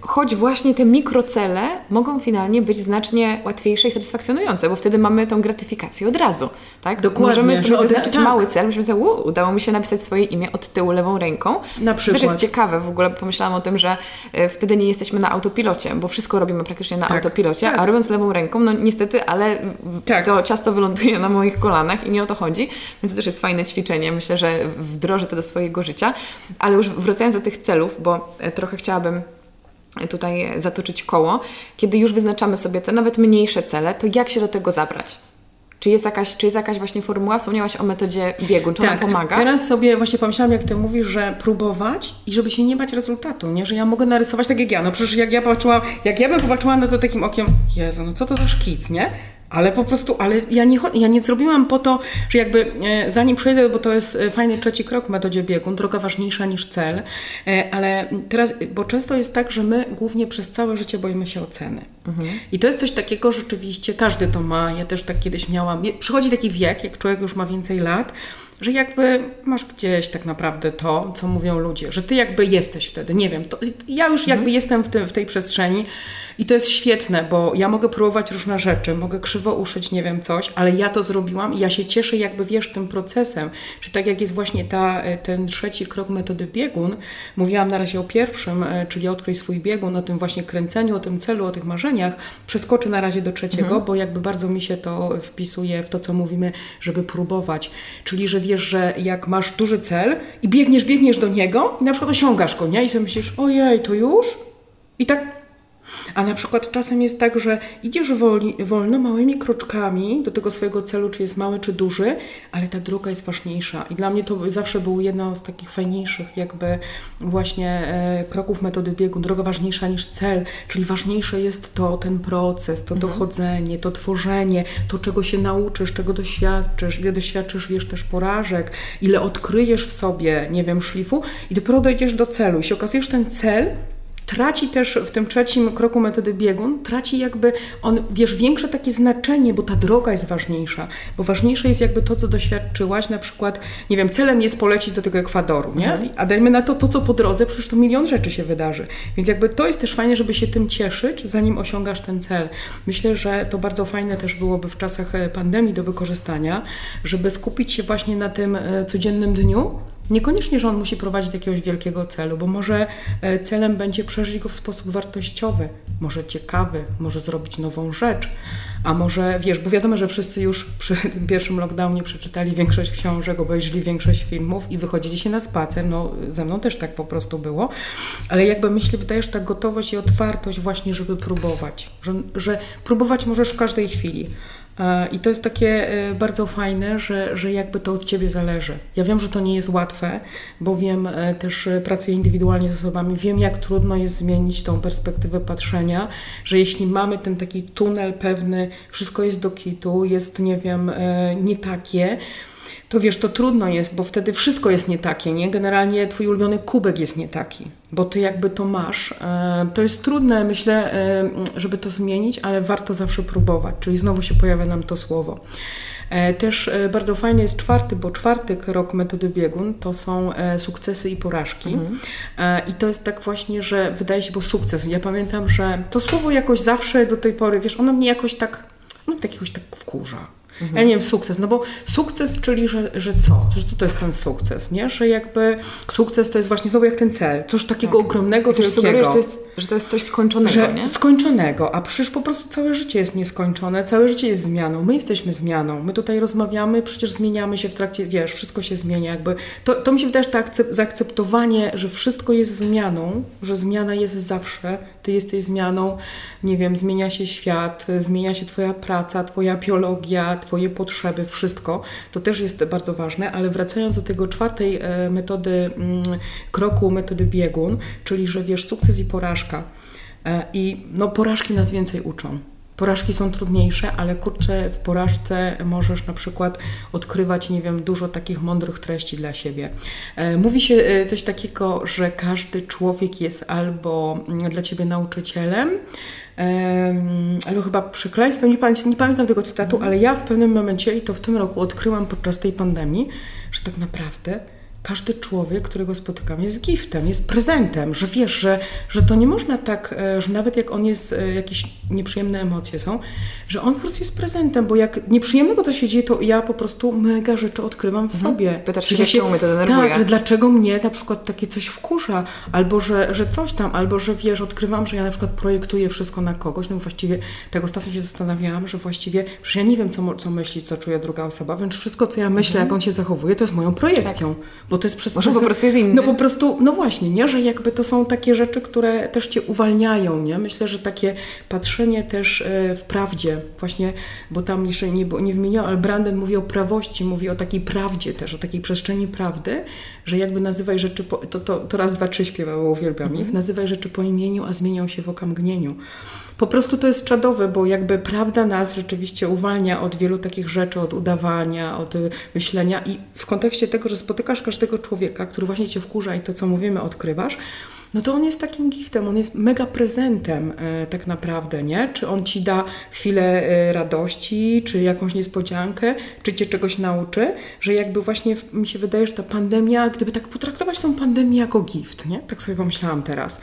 S1: choć właśnie te mikrocele mogą finalnie być znacznie łatwiejsze i satysfakcjonujące, bo wtedy mamy tą gratyfikację od razu, tak?
S2: Dokładnie.
S1: Możemy sobie wyznaczyć
S2: tak.
S1: mały cel, możemy sobie, udało mi się napisać swoje imię od tyłu lewą ręką.
S2: Na
S1: To
S2: przykład.
S1: też jest ciekawe, w ogóle pomyślałam o tym, że y, wtedy nie jesteśmy na autopilocie, bo wszystko robimy praktycznie na
S2: Tak,
S1: autopilocie,
S2: tak.
S1: a robiąc lewą ręką, no niestety, ale
S2: Tak.
S1: to ciasto wyląduje na moich kolanach i nie o to chodzi, więc to też jest fajne ćwiczenie, myślę, że wdrożę to do swojego życia, ale już wracając do tych celów, bo e, trochę chciałabym tutaj zatoczyć koło. Kiedy już wyznaczamy sobie te nawet mniejsze cele, to jak się do tego zabrać? Czy jest jakaś, czy jest jakaś właśnie formuła? Wspomniałaś o metodzie biegun. Czy ona pomaga?
S2: Tak, Teraz sobie właśnie pomyślałam, jak ty mówisz, że próbować i żeby się nie bać rezultatu, nie? Że ja mogę narysować tak jak ja. No przecież jak ja patrzyłam, jak ja bym popatrzyła na to takim okiem, Jezu, no co to za szkic, nie? Ale po prostu, ale ja nie, ja nie zrobiłam po to, że jakby e, zanim przejdę, bo to jest e, fajny trzeci krok w metodzie biegun, droga ważniejsza niż cel, e, ale teraz, bo często jest tak, że my głównie przez całe życie boimy się oceny. I to jest coś takiego rzeczywiście, każdy to ma, ja też tak kiedyś miałam. Przychodzi taki wiek, jak człowiek już ma więcej lat, że jakby masz gdzieś tak naprawdę to, co mówią ludzie, że ty jakby jesteś wtedy, nie wiem, to ja już jakby jestem w, tym, w tej przestrzeni i to jest świetne, bo ja mogę próbować różne rzeczy, mogę krzywo uszyć, nie wiem, coś, ale ja to zrobiłam i ja się cieszę jakby, wiesz, tym procesem, że tak jak jest właśnie ta, ten trzeci krok metody biegun, mówiłam na razie o pierwszym, e, czyli odkryj swój biegun, o tym właśnie kręceniu, o tym celu, o tych marzeniach, przeskoczę na razie do trzeciego, bo jakby bardzo mi się to wpisuje w to, co mówimy, żeby próbować, czyli, że wiesz, że jak masz duży cel i biegniesz, biegniesz do niego i na przykład osiągasz go, nie? I sobie myślisz, ojej, to już? I tak a na przykład czasem jest tak, że idziesz woli, wolno, małymi kroczkami do tego swojego celu, czy jest mały, czy duży, ale ta droga jest ważniejsza. I dla mnie to zawsze było jedno z takich fajniejszych jakby właśnie e, kroków metody biegu. Droga ważniejsza niż cel, czyli ważniejsze jest to, ten proces, to dochodzenie, to tworzenie, to czego się nauczysz, czego doświadczysz, ile doświadczysz, wiesz, też porażek, ile odkryjesz w sobie, nie wiem, szlifu i dopiero dojdziesz do celu i się okazuje, że ten cel traci też w tym trzecim kroku metody biegun, traci jakby on, wiesz, większe takie znaczenie, bo ta droga jest ważniejsza, bo ważniejsze jest jakby to, co doświadczyłaś, na przykład, nie wiem, celem jest polecieć do tego Ekwadoru, nie? A dajmy na to to, co po drodze, przecież to milion rzeczy się wydarzy. Więc jakby to jest też fajne, żeby się tym cieszyć, zanim osiągasz ten cel. Myślę, że to bardzo fajne też byłoby w czasach e, pandemii do wykorzystania, żeby skupić się właśnie na tym e, codziennym dniu, Niekoniecznie, że on musi prowadzić do jakiegoś wielkiego celu, bo może e, celem będzie przeżyć go w sposób wartościowy, może ciekawy, może zrobić nową rzecz, a może wiesz, bo wiadomo, że wszyscy już przy tym pierwszym lockdownie przeczytali większość książek, obejrzeli większość filmów i wychodzili się na spacer. No, ze mną też tak po prostu było, ale jakby myślę, wydaje, że ta gotowość i otwartość właśnie, żeby próbować, że, że próbować możesz w każdej chwili. E, I to jest takie e, bardzo fajne, że, że jakby to od Ciebie zależy. Ja wiem, że to nie jest łatwe, bo wiem, e, też pracuję indywidualnie z osobami, wiem jak trudno jest zmienić tą perspektywę patrzenia, że jeśli mamy ten taki tunel pewny, wszystko jest do kitu, jest, nie wiem, nie takie, to wiesz, to trudno jest, bo wtedy wszystko jest nie takie, nie? Generalnie twój ulubiony kubek jest nie taki, bo ty jakby to masz. E, To jest trudne, myślę, e, żeby to zmienić, ale warto zawsze próbować, czyli znowu się pojawia nam to słowo. E, Też bardzo fajny jest czwarty, bo czwarty rok metody biegun to są sukcesy i porażki. E, I to jest tak właśnie, że wydaje się, bo sukces. Ja pamiętam, że to słowo jakoś zawsze do tej pory, wiesz, ono mnie jakoś tak, no tak jakoś tak wkurza. Ja nie wiem, sukces, no bo sukces, czyli że, że co? Że co to jest ten sukces, nie? Że jakby sukces to jest właśnie znowu jak ten cel, coś takiego ogromnego,
S1: Też sugerujesz,
S2: wielkiego.
S1: że to, jest, że to jest coś skończonego,
S2: Że
S1: nie?
S2: skończonego, a przecież po prostu całe życie jest nieskończone, całe życie jest zmianą, my jesteśmy zmianą, my tutaj rozmawiamy, przecież zmieniamy się w trakcie, wiesz, wszystko się zmienia, jakby, to, to mi się wydaje, że to akcep- zaakceptowanie, że wszystko jest zmianą, że zmiana jest zawsze, ty jesteś zmianą, nie wiem, zmienia się świat, zmienia się twoja praca, twoja biologia, twoje potrzeby, wszystko, to też jest bardzo ważne, ale wracając do tego czwartej e, metody, mm, kroku metody biegun, czyli, że wiesz, sukces i porażka, E, I no, porażki nas więcej uczą. Porażki są trudniejsze, ale kurczę, w porażce możesz na przykład odkrywać, nie wiem, dużo takich mądrych treści dla siebie. E, Mówi się coś takiego, że każdy człowiek jest albo mm, dla ciebie nauczycielem, em, albo chyba przekleństwem, nie, pamię- nie pamiętam tego cytatu, ale ja w pewnym momencie, i to w tym roku odkryłam podczas tej pandemii, że tak naprawdę każdy człowiek, którego spotykam, jest giftem, jest prezentem, że wiesz, że, że to nie można tak, e, że nawet jak on jest, e, jakieś nieprzyjemne emocje są, że on po prostu jest prezentem, bo jak nieprzyjemnego co się dzieje, to ja po prostu mega rzeczy odkrywam w mhm. sobie.
S1: Pytasz się, czemu mnie to denerwuje.
S2: Tak, dlaczego mnie na przykład takie coś wkurza, albo że, że coś tam, albo że wiesz, odkrywam, że ja na przykład projektuję wszystko na kogoś, no właściwie tak ostatnio się zastanawiałam, że właściwie, że ja nie wiem, co, co myśli, co czuje druga osoba, więc wszystko, co ja myślę, mhm. jak on się zachowuje, to jest moją projekcją. Tak bo to jest przez
S1: Może po prostu jest inny.
S2: No po prostu, no właśnie, nie, że jakby to są takie rzeczy, które też cię uwalniają, nie? Myślę, że takie patrzenie też e, w prawdzie, właśnie, bo tam jeszcze nie, nie wymieniał, ale Branden mówi o prawości, mówi o takiej prawdzie też, o takiej przestrzeni prawdy, że jakby nazywaj rzeczy, po, to, to, to raz, dwa, trzy śpiewało, uwielbiam mhm. ich, nazywaj rzeczy po imieniu, a zmienią się w okamgnieniu. Po prostu to jest czadowe, bo jakby prawda nas rzeczywiście uwalnia od wielu takich rzeczy, od udawania, od myślenia i w kontekście tego, że spotykasz każdego człowieka, który właśnie cię wkurza i to, co mówimy, odkrywasz, no to on jest takim giftem, on jest mega prezentem e, tak naprawdę, nie? Czy on ci da chwilę e, radości, czy jakąś niespodziankę, czy cię czegoś nauczy, że jakby właśnie mi się wydaje, że ta pandemia, gdyby tak potraktować tą pandemię jako gift, nie? Tak sobie pomyślałam teraz.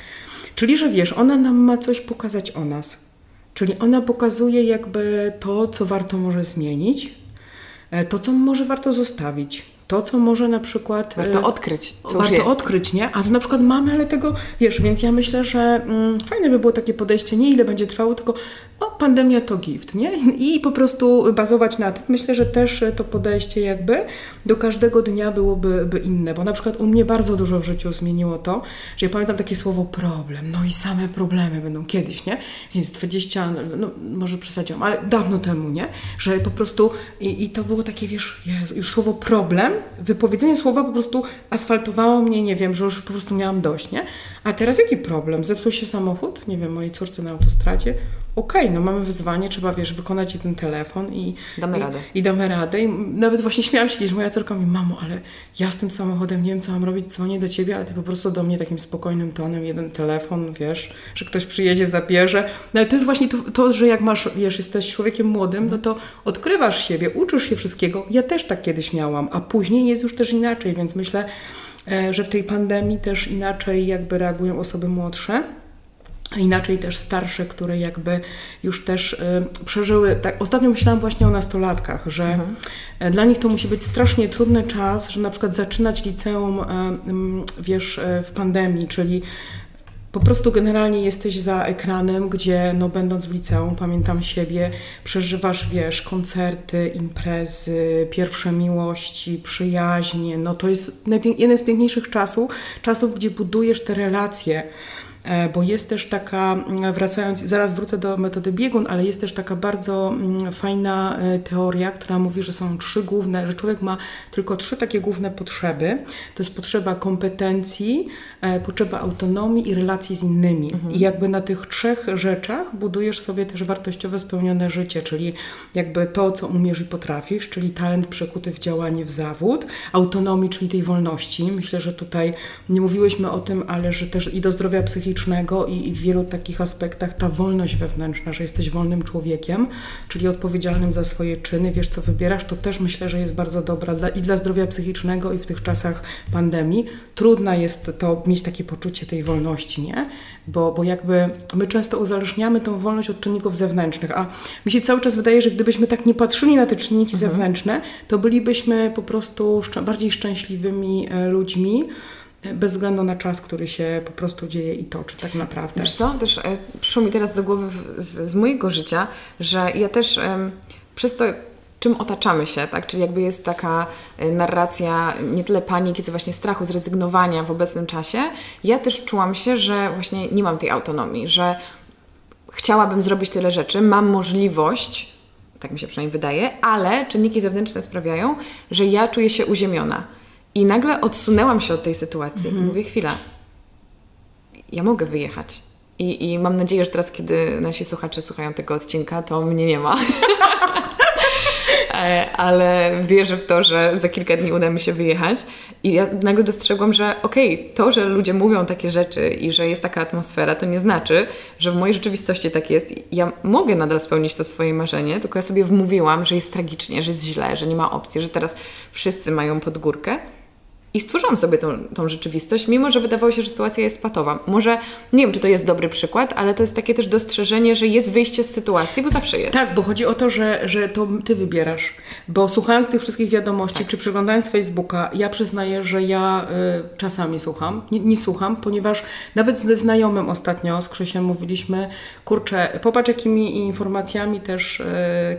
S2: Czyli, że wiesz, ona nam ma coś pokazać o nas. Czyli ona pokazuje jakby to, co warto może zmienić, e, to, co może warto zostawić to, co może na przykład.
S1: Warto e, odkryć.
S2: Co warto odkryć, nie? A to na przykład mamy, ale tego wiesz, więc ja myślę, że mm, fajne by było takie podejście, nie ile będzie trwało, tylko no, pandemia to gift, nie? I po prostu bazować na tym. Myślę, że też to podejście jakby do każdego dnia byłoby by inne, bo na przykład u mnie bardzo dużo w życiu zmieniło to, że ja pamiętam takie słowo problem, no i same problemy będą kiedyś, nie? Więc 20, no, no może przesadziłam, ale dawno temu, nie? Że po prostu i, i to było takie, wiesz, Jezu, już słowo problem, wypowiedzenie słowa po prostu asfaltowało mnie, nie wiem, że już po prostu miałam dość, nie? A teraz jaki problem? Zepsuł się samochód, nie wiem, mojej córce na autostradzie, okej, okay, no mamy wyzwanie, trzeba, wiesz, wykonać ten telefon i...
S1: Damy
S2: i,
S1: radę.
S2: I damy radę. I nawet właśnie śmiałam się kiedyś, moja córka mówi, mamo, ale ja z tym samochodem nie wiem, co mam robić, dzwonię do Ciebie, a Ty po prostu do mnie takim spokojnym tonem, jeden telefon, wiesz, że ktoś przyjedzie, zabierze. No ale to jest właśnie to, to że jak masz, wiesz, jesteś człowiekiem młodym, no to odkrywasz siebie, uczysz się wszystkiego. Ja też tak kiedyś miałam, a później jest już też inaczej, więc myślę, e, że w tej pandemii też inaczej jakby reagują osoby młodsze a inaczej też starsze, które jakby już też y, przeżyły. Tak, ostatnio myślałam właśnie o nastolatkach, że mhm. E, dla nich to musi być strasznie trudny czas, że na przykład zaczynać liceum, y, y, wiesz, w pandemii, czyli po prostu generalnie jesteś za ekranem, gdzie no będąc w liceum, pamiętam siebie, przeżywasz, wiesz, koncerty, imprezy, pierwsze miłości, przyjaźnie. No to jest jeden z piękniejszych czasów, czasów, gdzie budujesz te relacje E, bo jest też taka, mm, wracając, zaraz wrócę do metody biegun, ale jest też taka bardzo mm, fajna e, teoria, która mówi, że są trzy główne, że człowiek ma tylko trzy takie główne potrzeby. To jest potrzeba kompetencji, e, potrzeba autonomii i relacji z innymi. Mhm. I jakby na tych trzech rzeczach budujesz sobie też wartościowe, spełnione życie, czyli jakby to, co umiesz i potrafisz, czyli talent przekuty w działanie, w zawód, autonomii, czyli tej wolności. Myślę, że tutaj nie mówiłyśmy o tym, ale że też i do zdrowia psychicznego, psychicznego i, w wielu takich aspektach ta wolność wewnętrzna, że jesteś wolnym człowiekiem, czyli odpowiedzialnym za swoje czyny, wiesz co wybierasz, to też myślę, że jest bardzo dobra dla, i dla zdrowia psychicznego i w tych czasach pandemii. Trudna jest to mieć takie poczucie tej wolności, nie? Bo, bo jakby my często uzależniamy tą wolność od czynników zewnętrznych, a mi się cały czas wydaje, że gdybyśmy tak nie patrzyli na te czynniki mhm. zewnętrzne, to bylibyśmy po prostu szcz bardziej szczęśliwymi e, ludźmi, bez względu na czas, który się po prostu dzieje i toczy tak naprawdę.
S1: Wiesz co, też e, przyszło mi teraz do głowy z, z mojego życia, że ja też e, przez to czym otaczamy się, tak? Czyli jakby jest taka e, narracja nie tyle paniki, co właśnie strachu, zrezygnowania w obecnym czasie. Ja też czułam się, że właśnie nie mam tej autonomii, że chciałabym zrobić tyle rzeczy, mam możliwość, tak mi się przynajmniej wydaje, ale czynniki zewnętrzne sprawiają, że ja czuję się uziemiona i nagle odsunęłam się od tej sytuacji mhm. i mówię, chwila, ja mogę wyjechać. I, I mam nadzieję, że teraz, kiedy nasi słuchacze słuchają tego odcinka, to mnie nie ma. E, ale wierzę w to, że za kilka dni uda mi się wyjechać. I ja nagle dostrzegłam, że okej, okay, to, że ludzie mówią takie rzeczy i że jest taka atmosfera, to nie znaczy, że w mojej rzeczywistości tak jest. Ja mogę nadal spełnić to swoje marzenie, tylko ja sobie wmówiłam, że jest tragicznie, że jest źle, że nie ma opcji, że teraz wszyscy mają pod górkę. I stworzyłam sobie tą, tą rzeczywistość, mimo że wydawało się, że sytuacja jest patowa. Może nie wiem, czy to jest dobry przykład, ale to jest takie też dostrzeżenie, że jest wyjście z sytuacji, bo zawsze jest.
S2: Tak, bo chodzi o to, że, że to ty wybierasz. Bo słuchając tych wszystkich wiadomości, tak. czy przeglądając Facebooka, ja przyznaję, że ja y, czasami słucham. Nie, nie, słucham, ponieważ nawet ze znajomym ostatnio, z Krzysiem mówiliśmy, kurczę, popatrz jakimi informacjami też y,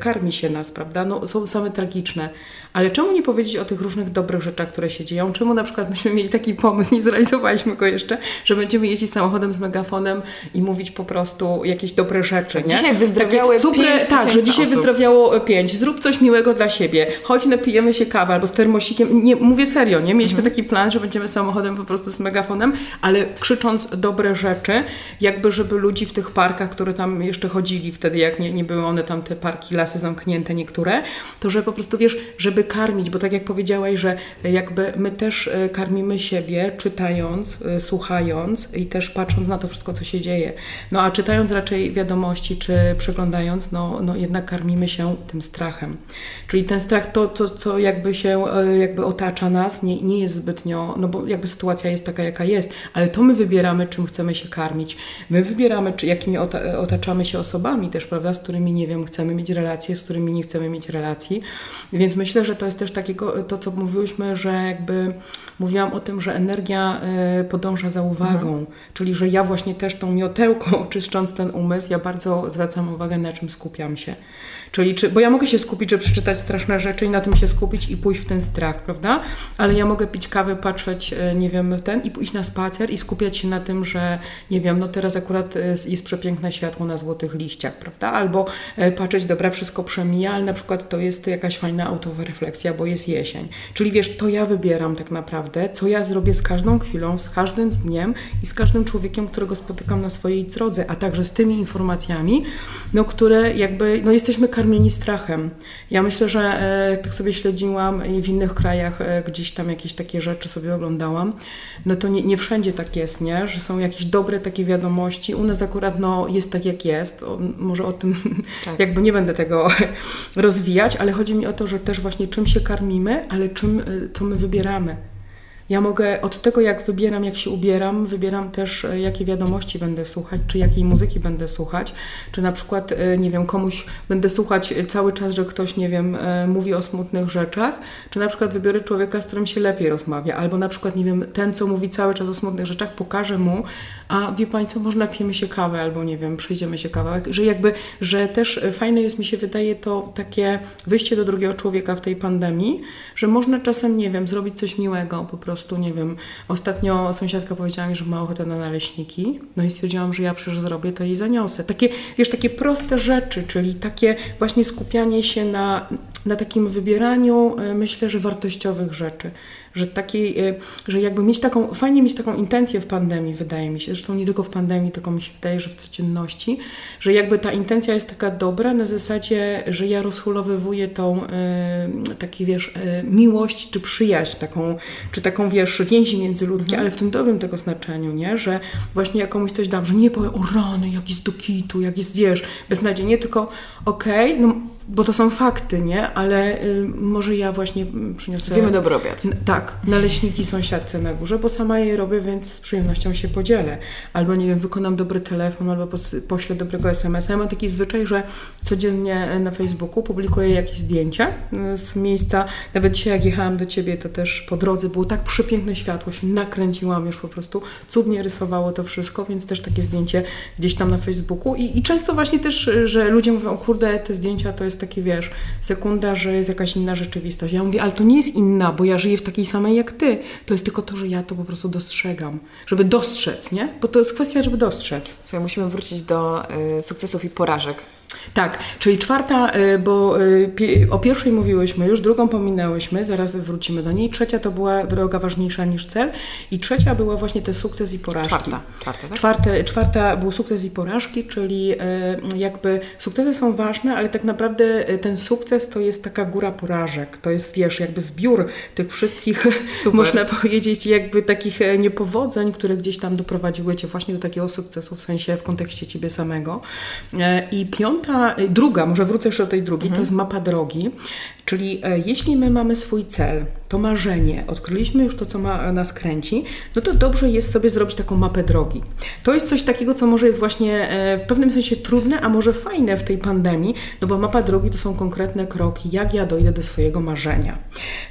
S2: karmi się nas, prawda? No, są same tragiczne. Ale czemu nie powiedzieć o tych różnych dobrych rzeczach, które się dzieją? Czemu na przykład myśmy mieli taki pomysł, nie zrealizowaliśmy go jeszcze, że będziemy jeździć samochodem z megafonem i mówić po prostu jakieś dobre rzeczy, nie?
S1: Dzisiaj wyzdrowiały super, pięć
S2: Tak, że dzisiaj osób. wyzdrowiało pięć. Zrób coś miłego dla siebie. Chodź, napijemy się kawę albo z termosikiem. Nie, mówię serio, nie? Mieliśmy mhm. taki plan, że będziemy samochodem po prostu z megafonem, ale krzycząc dobre rzeczy, jakby żeby ludzi w tych parkach, które tam jeszcze chodzili wtedy, jak nie, nie były one tam te parki, lasy zamknięte niektóre, to że po prostu wiesz, żeby żeby karmić, bo tak jak powiedziałaś, że jakby my też e, karmimy siebie czytając, e, słuchając i też patrząc na to wszystko, co się dzieje. No a czytając raczej wiadomości, czy przeglądając, no, no jednak karmimy się tym strachem. Czyli ten strach, to, to co jakby się e, jakby otacza nas, nie, nie jest zbytnio, no bo jakby sytuacja jest taka, jaka jest, ale to my wybieramy, czym chcemy się karmić. My wybieramy, czy, jakimi otaczamy się osobami też, prawda, z którymi, nie wiem, chcemy mieć relacje, z którymi nie chcemy mieć relacji. Więc myślę, że że to jest też takiego, to co mówiłyśmy, że jakby mówiłam o tym, że energia e, podąża za uwagą, mhm. czyli że ja właśnie też tą miotełką, czyszcząc ten umysł, ja bardzo zwracam uwagę na czym skupiam się. Czyli, czy, bo ja mogę się skupić, żeby przeczytać straszne rzeczy i na tym się skupić i pójść w ten strach, prawda? Ale ja mogę pić kawę, patrzeć, e, nie wiem, ten i pójść na spacer i skupiać się na tym, że, nie wiem, no teraz akurat e, jest przepiękne światło na złotych liściach, prawda? Albo e, patrzeć, dobra, wszystko przemija, ale na przykład to jest jakaś fajna autowa refleksja, bo jest jesień. Czyli wiesz, to ja wybieram tak naprawdę, co ja zrobię z każdą chwilą, z każdym dniem i z każdym człowiekiem, którego spotykam na swojej drodze, a także z tymi informacjami, no, które jakby, no jesteśmy karmieni strachem. Ja myślę, że e, tak sobie śledziłam i w innych krajach e, gdzieś tam jakieś takie rzeczy sobie oglądałam, no to nie, nie wszędzie tak jest, nie? Że są jakieś dobre takie wiadomości. U nas akurat no, jest tak jak jest. O, może o tym tak. jakby nie będę tego rozwijać, ale chodzi mi o to, że też właśnie czym się karmimy, ale czym, e, co my wybieramy. Ja mogę od tego, jak wybieram, jak się ubieram, wybieram też, e, jakie wiadomości będę słuchać, czy jakiej muzyki będę słuchać, czy na przykład, e, nie wiem, komuś będę słuchać cały czas, że ktoś, nie wiem, e, mówi o smutnych rzeczach, czy na przykład wybiorę człowieka, z którym się lepiej rozmawia, albo na przykład, nie wiem, ten, co mówi cały czas o smutnych rzeczach, pokażę mu, a wie Pani co, może napijemy się kawę, albo nie wiem, przejdziemy się kawałek, że jakby, że też fajne jest, mi się wydaje, to takie wyjście do drugiego człowieka w tej pandemii, że można czasem, nie wiem, zrobić coś miłego. Po prostu prostu, nie wiem, ostatnio sąsiadka powiedziała mi, że ma ochotę na naleśniki, no i stwierdziłam, że ja przecież zrobię, to jej zaniosę. Takie, wiesz, takie proste rzeczy, czyli takie właśnie skupianie się na, na takim wybieraniu, e, myślę, że wartościowych rzeczy że takiej, y, że jakby mieć taką, fajnie mieć taką intencję w pandemii, wydaje mi się, zresztą nie tylko w pandemii, tylko mi się wydaje, że w codzienności, że jakby ta intencja jest taka dobra na zasadzie, że ja rozhulowywuję tą y, taki, wiesz, y, miłość czy przyjaźń taką, czy taką, wiesz, więzi międzyludzkie, mhm. ale w tym dobrym tego znaczeniu, nie, że właśnie jak komuś coś dam, że nie powiem, o rany, jak jest do kitu, jak jest, wiesz, beznadziejnie, tylko okej, okay, no bo to są fakty, nie? Ale y, może ja właśnie przyniosę...
S1: Zjemy dobry obiad.
S2: tak, naleśniki sąsiadce na górze, bo sama je robię, więc z przyjemnością się podzielę. Albo, nie wiem, wykonam dobry telefon, albo pos, poślę dobrego SMS-a. Ja mam taki zwyczaj, że codziennie na Facebooku publikuję jakieś zdjęcia y, z miejsca. Nawet dzisiaj, jak jechałam do Ciebie, to też po drodze było tak przepiękne światło, się nakręciłam już po prostu. Cudnie rysowało to wszystko, więc też takie zdjęcie gdzieś tam na Facebooku. I, i często właśnie też, że ludzie mówią, o kurde, te zdjęcia to jest takie, wiesz, sekunda, że jest jakaś inna rzeczywistość. Ja mówię, ale to nie jest inna, bo ja żyję w takiej samej jak ty. To jest tylko to, że ja to po prostu dostrzegam. Żeby dostrzec, nie? Bo to jest kwestia, żeby dostrzec.
S1: Słuchaj, musimy wrócić do y, sukcesów i porażek
S2: tak, czyli czwarta, y, bo y, o pierwszej mówiłyśmy już, drugą pominęłyśmy, zaraz wrócimy do niej. Trzecia to była droga ważniejsza niż cel i trzecia była właśnie ten sukces i porażki.
S1: Czwarta, czwarta, tak?
S2: Czwarte, czwarta był sukces i porażki, czyli y, jakby sukcesy są ważne, ale tak naprawdę ten sukces to jest taka góra porażek. To jest, wiesz, jakby zbiór tych wszystkich, Super. można powiedzieć, jakby takich niepowodzeń, które gdzieś tam doprowadziły Cię właśnie do takiego sukcesu, w sensie w kontekście Ciebie samego. I piąta Y, druga, może wrócę jeszcze do tej drugiej, mhm. to jest mapa drogi, Czyli e, jeśli my mamy swój cel, to marzenie, odkryliśmy już to, co ma, nas kręci, no to dobrze jest sobie zrobić taką mapę drogi. To jest coś takiego, co może jest właśnie e, w pewnym sensie trudne, a może fajne w tej pandemii, no bo mapa drogi to są konkretne kroki, jak ja dojdę do swojego marzenia.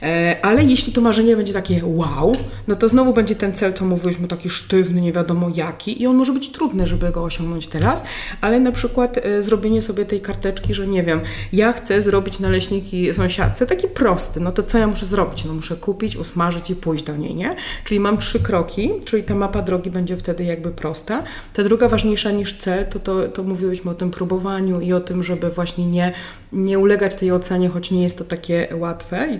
S2: E, ale jeśli to marzenie będzie takie wow, no to znowu będzie ten cel, co mówiliśmy, taki sztywny, nie wiadomo jaki i on może być trudny, żeby go osiągnąć teraz, ale na przykład zrobienie sobie tej karteczki, że nie wiem, ja chcę zrobić naleśniki sąsiadce, taki prosty, no to co ja muszę zrobić? No muszę kupić, usmażyć i pójść do niej, nie? Czyli mam trzy kroki, czyli ta mapa drogi będzie wtedy jakby prosta. Ta druga ważniejsza niż cel, to, to, to mówiłyśmy o tym próbowaniu i o tym, żeby właśnie nie, nie ulegać tej ocenie, choć nie jest to takie łatwe yy,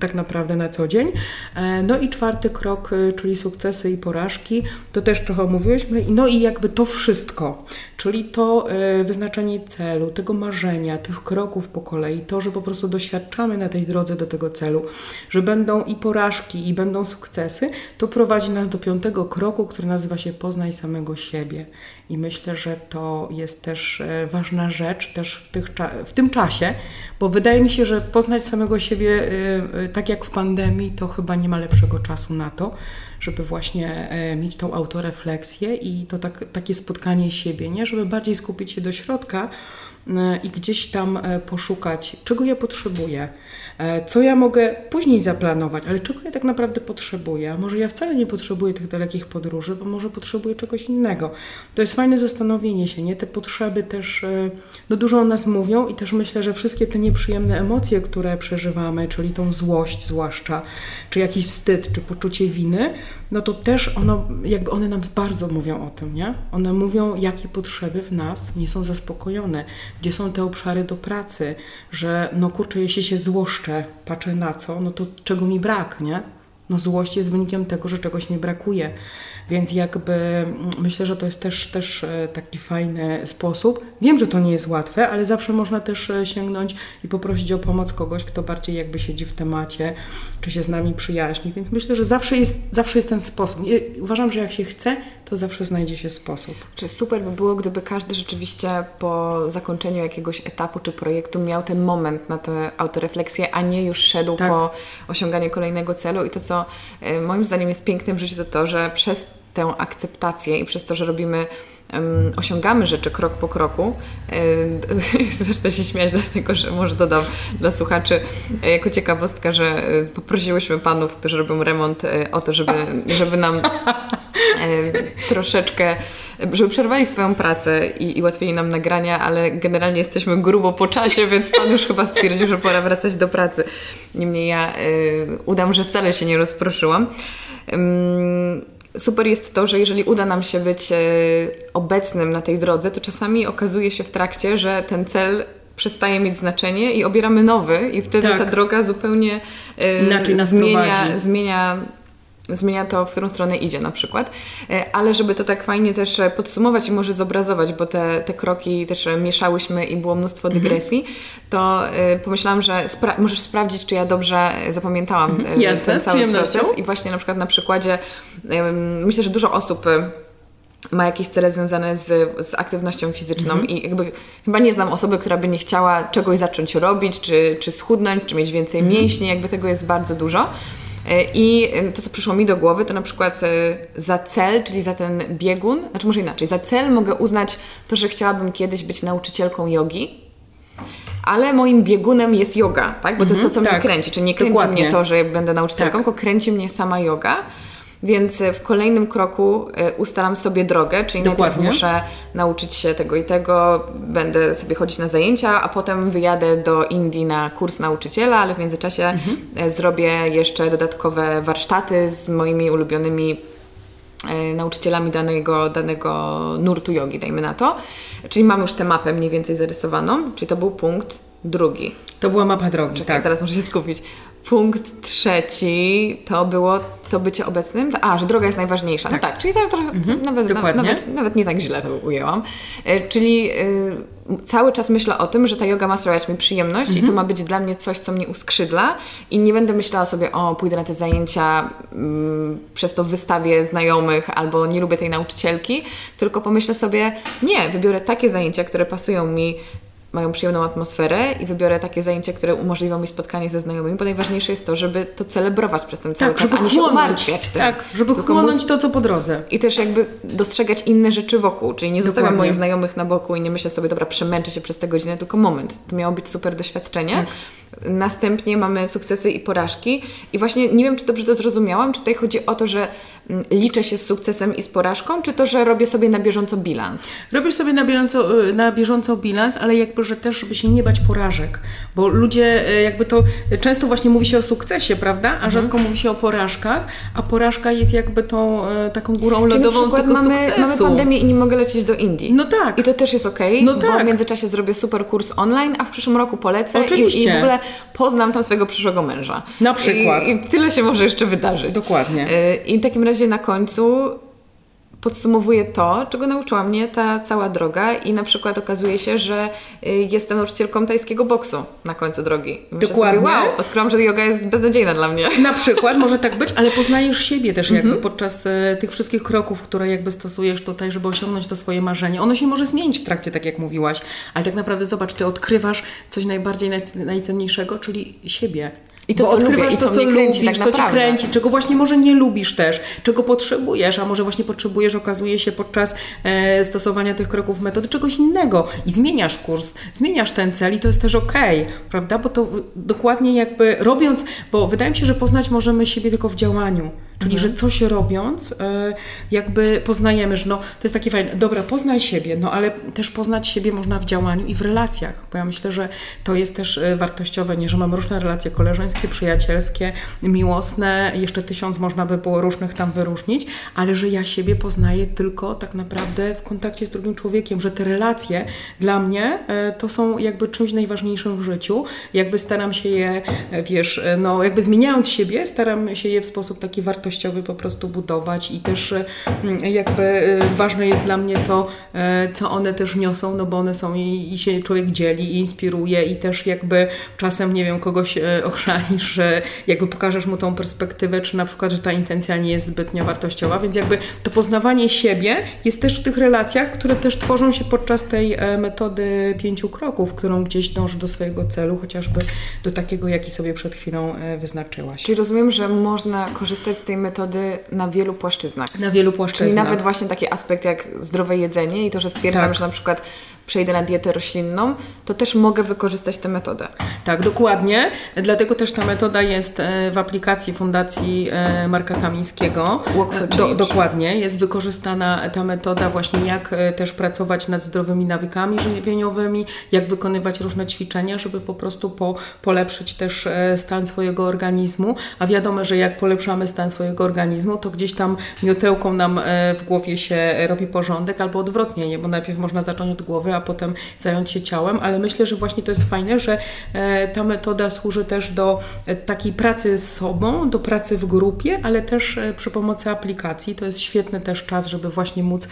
S2: tak naprawdę na co dzień. E, no i czwarty krok, y, czyli sukcesy i porażki, to też trochę omówiłyśmy. No i jakby to wszystko, czyli to y, wyznaczenie celu, tego marzenia, tych kroków po kolei, to, że po prostu doświadczamy na tej drodze do tego celu, że będą i porażki, i będą sukcesy, to prowadzi nas do piątego kroku, który nazywa się poznaj samego siebie. I myślę, że to jest też e, ważna rzecz też w, tych, w tym czasie, bo wydaje mi się, że poznać samego siebie, e, e, tak jak w pandemii, to chyba nie ma lepszego czasu na to, żeby właśnie mieć tą autorefleksję i to tak, takie spotkanie siebie, nie? żeby bardziej skupić się do środka i gdzieś tam poszukać, czego ja potrzebuję E, co ja mogę później zaplanować, ale czego ja tak naprawdę potrzebuję? Może ja wcale nie potrzebuję tych dalekich podróży, bo może potrzebuję czegoś innego. To jest fajne zastanowienie się, nie? Te potrzeby też e, no dużo o nas mówią i też myślę, że wszystkie te nieprzyjemne emocje, które przeżywamy, czyli tą złość zwłaszcza, czy jakiś wstyd, czy poczucie winy, no to też ono, jakby one nam bardzo mówią o tym, nie? One mówią, jakie potrzeby w nas nie są zaspokojone, gdzie są te obszary do pracy, że no kurczę, jeśli się złoszczę, patrzę na co, no to czego mi brak, nie? No złość jest wynikiem tego, że czegoś mi brakuje. Więc jakby mm, myślę, że to jest też, też e, taki fajny sposób. Wiem, że to nie jest łatwe, ale zawsze można też e, sięgnąć i poprosić o pomoc kogoś, kto bardziej jakby siedzi w temacie, czy się z nami przyjaźni. Więc myślę, że zawsze jest, zawsze jest ten sposób. uważam, że jak się chce, to zawsze znajdzie się sposób.
S1: Czy super by było, gdyby każdy rzeczywiście po zakończeniu jakiegoś etapu czy projektu miał ten moment na tę autorefleksję, a nie już szedł tak. po osiąganiu kolejnego celu. I to, co y, moim zdaniem jest piękne w życiu, to to, że przez tę akceptację i przez to, że robimy osiągamy rzeczy krok po kroku. Zresztą się śmiać, dlatego że może dodam dla słuchaczy e, jako ciekawostka, że e, poprosiłyśmy panów, którzy robią remont e, o to, żeby, żeby nam troszeczkę, żeby przerwali swoją pracę i, i łatwiej nam nagrania, ale generalnie jesteśmy grubo po czasie, więc pan już chyba stwierdził, że pora wracać do pracy. Niemniej ja udam, że wcale się nie rozproszyłam super jest to, że jeżeli uda nam się być e, obecnym na tej drodze, to czasami okazuje się w trakcie, że ten cel przestaje mieć znaczenie i obieramy nowy i wtedy tak. ta droga zupełnie
S2: e, Inaczej nas
S1: zmienia, zmienia zmienia to, w którą stronę idzie na przykład. E, ale żeby to tak fajnie też e, podsumować i może zobrazować, bo te, te kroki też mieszałyśmy i było mnóstwo mhm. dygresji, mhm. to pomyślałam, że spra możesz sprawdzić, czy ja dobrze zapamiętałam mhm. Jasne, ten cały proces. I właśnie na przykład na przykładzie myślę, że dużo osób ma jakieś cele związane z, z aktywnością fizyczną mm -hmm. i jakby chyba nie znam osoby, która by nie chciała czegoś zacząć robić, czy, czy schudnąć, czy mieć więcej mm -hmm. mięśni, jakby tego jest bardzo dużo. I to, co przyszło mi do głowy, to na przykład e, za cel, czyli za ten biegun, znaczy może inaczej, za cel mogę uznać to, że chciałabym kiedyś być nauczycielką jogi, ale moim biegunem jest yoga, tak? Bo to jest to, co mhm, tak. mnie kręci. Czyli nie kręci Dokładnie. mnie to, że będę nauczycielką, tak. tylko kręci mnie sama yoga. Więc w kolejnym kroku e, ustalam sobie drogę, czyli Dokładnie. najpierw muszę nauczyć się tego i tego, będę sobie chodzić na zajęcia, a potem wyjadę do Indii na kurs nauczyciela, ale w międzyczasie mhm. E, zrobię jeszcze dodatkowe warsztaty z moimi ulubionymi e, nauczycielami danego, danego nurtu jogi, dajmy na to. Czyli mam już tę mapę mniej więcej zarysowaną, czyli to był punkt drugi.
S2: To była mapa drogi, Czekaj,
S1: tak. teraz muszę się skupić. Punkt trzeci to było to bycie obecnym. A, że droga jest najważniejsza. Tak. No tak, czyli tak trochę, mhm, nawet, nawet, nawet, nie tak źle to ujęłam. E, czyli y, cały czas myślę o tym, że ta yoga ma sprawiać mi przyjemność mhm. i to mhm. ma być dla mnie coś, co mnie uskrzydla i nie będę myślała sobie, o, pójdę na te zajęcia, mm, przez to wystawię znajomych albo nie lubię tej nauczycielki, tylko pomyślę sobie, nie, wybiorę takie zajęcia, które pasują mi mają przyjemną atmosferę i wybiorę takie zajęcia, które umożliwią mi spotkanie ze znajomymi, bo najważniejsze jest to, żeby to celebrować przez ten cały
S2: tak,
S1: czas,
S2: żeby
S1: a nie się umartwiać tym.
S2: Tak, żeby
S1: Tylko
S2: chłonąć
S1: móc-
S2: to, co po drodze.
S1: I też jakby dostrzegać inne rzeczy wokół, czyli nie zostawiam
S2: Dokładnie.
S1: moich znajomych na boku i nie myślę sobie, dobra, przemęczę się przez tę godzinę, tylko moment. To miało być super doświadczenie.
S2: Tak.
S1: Następnie mamy sukcesy i porażki. I właśnie nie wiem, czy dobrze to zrozumiałam, czy tutaj chodzi o to, że liczę się z sukcesem i z porażką, czy to, że robię sobie na bieżąco bilans.
S2: Robisz sobie na bieżąco, y, na bieżąco bilans, ale jakby, że też, żeby się nie bać porażek, bo ludzie y, jakby to, y, często właśnie mówi się o sukcesie, prawda,
S1: Mhm.
S2: a rzadko mówi się o porażkach, a porażka jest jakby tą y, taką górą
S1: Czyli na
S2: lodową
S1: przykład
S2: tego
S1: mamy,
S2: sukcesu.
S1: mamy pandemię i nie mogę lecieć do Indii.
S2: No tak.
S1: I to też jest okej,
S2: No
S1: bo
S2: tak.
S1: w międzyczasie zrobię super kurs online, a w przyszłym roku polecę i, i
S2: Oczywiście.
S1: w ogóle poznam tam swojego przyszłego męża.
S2: Na przykład.
S1: I, I tyle się może jeszcze wydarzyć.
S2: Dokładnie.
S1: Y, I w takim razie na końcu podsumowuję to, czego nauczyła mnie ta cała droga i na przykład okazuje się, że y, jestem nauczycielką tajskiego boksu na końcu drogi. Myślę
S2: Dokładnie.
S1: Sobie, wow, odkryłam, że yoga jest beznadziejna dla mnie.
S2: Na przykład może tak być, ale poznajesz siebie też jakby
S1: Mhm.
S2: podczas e, tych wszystkich kroków, które jakby stosujesz tutaj, żeby osiągnąć to swoje marzenie. Ono się może zmienić w trakcie, tak jak mówiłaś, ale tak naprawdę zobacz, ty odkrywasz coś najbardziej naj, najcenniejszego, czyli siebie.
S1: I to,
S2: Bo
S1: co lubię,
S2: odkrywasz
S1: i
S2: to,
S1: co
S2: co lubisz,
S1: tak
S2: co cię kręci, czego właśnie może nie lubisz też, czego potrzebujesz, a może właśnie potrzebujesz, okazuje się podczas e, stosowania tych kroków metody czegoś innego i zmieniasz kurs, zmieniasz ten cel i to jest też okej, prawda? Bo to dokładnie jakby robiąc, bo wydaje mi się, że poznać możemy siebie tylko w działaniu. Czyli,
S1: Mhm.
S2: że coś robiąc, e, jakby poznajemy, że no, to jest takie fajne, dobra, poznaj siebie, no ale też poznać siebie można w działaniu i w relacjach, bo ja myślę, że to jest też e, wartościowe, nie, że mam różne relacje koleżeńskie, przyjacielskie, miłosne, jeszcze tysiąc można by było różnych tam wyróżnić, ale że ja siebie poznaję tylko tak naprawdę w kontakcie z drugim człowiekiem, że te relacje dla mnie e, to są jakby czymś najważniejszym w życiu, jakby staram się je, wiesz, no jakby zmieniając siebie, staram się je w sposób taki wartościowy po prostu budować i też e, mm, jakby e, ważne jest dla mnie to, e, co one też niosą, no bo one są i, i się człowiek dzieli i inspiruje i też jakby czasem, nie wiem, kogoś ochrzanisz, że jakby pokażesz mu tą perspektywę, czy na przykład, że ta intencja nie jest zbytnio wartościowa, więc jakby to poznawanie siebie jest też w tych relacjach, które też tworzą się podczas tej metody pięciu kroków, którą gdzieś dąży do swojego celu, chociażby do takiego, jaki sobie przed chwilą wyznaczyłaś.
S1: Czyli rozumiem, że można korzystać z tej metody na wielu płaszczyznach.
S2: Na wielu
S1: Czyli
S2: płaszczyznach.
S1: nawet właśnie taki aspekt jak zdrowe jedzenie i to, że stwierdzam,
S2: Tak.
S1: że na przykład przejdę na dietę roślinną, to też mogę wykorzystać tę metodę.
S2: Tak, dokładnie. Dlatego też ta metoda jest e, w aplikacji Fundacji e, Marka Kamińskiego. E, Do, dokładnie. Jest wykorzystana ta metoda właśnie jak też pracować nad zdrowymi nawykami żywieniowymi, jak wykonywać różne ćwiczenia, żeby po prostu po, polepszyć też stan swojego organizmu. A wiadomo, że jak polepszamy stan swojego organizmu, to gdzieś tam miotełką nam w głowie się robi porządek albo odwrotnie, nie? bo najpierw można zacząć od głowy, a potem zająć się ciałem, ale myślę, że właśnie to jest fajne, że e, ta metoda służy też do e, takiej pracy z sobą, do pracy w grupie, ale też e, przy pomocy aplikacji. To jest świetny też czas, żeby właśnie móc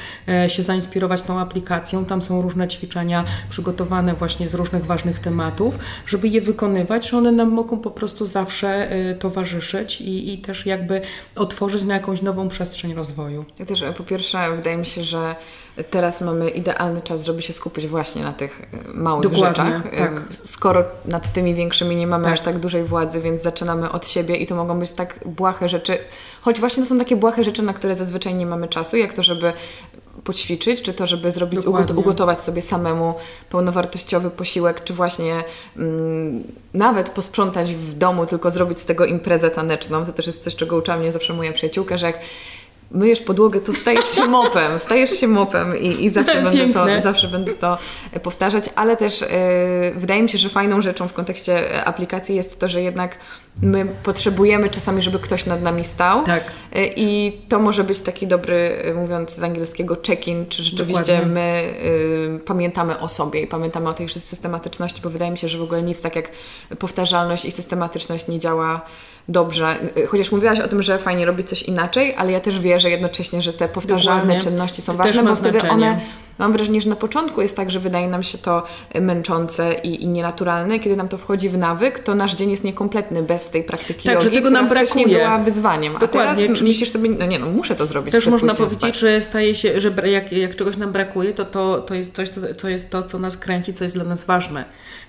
S2: się zainspirować tą aplikacją. Tam są różne ćwiczenia przygotowane właśnie z różnych ważnych tematów, żeby je wykonywać, że one nam mogą po prostu zawsze towarzyszyć i, i też jakby otworzyć na jakąś nową przestrzeń rozwoju.
S1: Ja też po pierwsze wydaje mi się, że teraz mamy idealny czas, żeby się skupić właśnie na tych e, małych
S2: Dokładnie,
S1: rzeczach. E,
S2: tak.
S1: Skoro nad tymi większymi nie mamy
S2: Tak.
S1: aż tak dużej władzy, więc zaczynamy od siebie i to mogą być tak błahe rzeczy, choć właśnie to są takie błahe rzeczy, na które zazwyczaj nie mamy czasu, jak to, żeby poćwiczyć, czy to, żeby zrobić,
S2: Dokładnie.
S1: ugotować sobie samemu pełnowartościowy posiłek, czy właśnie mm, nawet posprzątać w domu, tylko zrobić z tego imprezę taneczną. To też jest coś, czego uczyła mnie zawsze moja przyjaciółka, że jak myjesz podłogę, to stajesz się mopem, stajesz się mopem i, i zawsze, będę to, zawsze będę to e, powtarzać, ale też e, wydaje mi się, że fajną rzeczą w kontekście e, aplikacji jest to, że jednak my potrzebujemy czasami, żeby ktoś nad nami stał
S2: Tak.
S1: E, i to może być taki dobry, e, mówiąc z angielskiego, check-in, czy rzeczywiście
S2: Dokładnie.
S1: my y, pamiętamy o sobie i pamiętamy o tej systematyczności, bo wydaje mi się, że w ogóle nic tak jak powtarzalność i systematyczność nie działa dobrze. Y, Chociaż mówiłaś o tym, że fajnie robić coś inaczej, ale ja też wierzę jednocześnie, że te powtarzalne
S2: Dokładnie.
S1: czynności są
S2: To
S1: ważne, bo wtedy one Mam wrażenie, że na początku jest tak, że wydaje nam się to męczące i, i nienaturalne. Kiedy nam to wchodzi w nawyk, to nasz dzień jest niekompletny bez tej praktyki
S2: tak,
S1: jogi,
S2: że tego nam brakuje.
S1: była wyzwaniem.
S2: Dokładnie.
S1: A teraz
S2: czyli
S1: myślisz sobie, no nie no, muszę to zrobić.
S2: Też można powiedzieć, spać. że staje się, że jak, jak czegoś nam brakuje, to to, to jest coś, co, co jest to, co nas kręci, co jest dla nas ważne.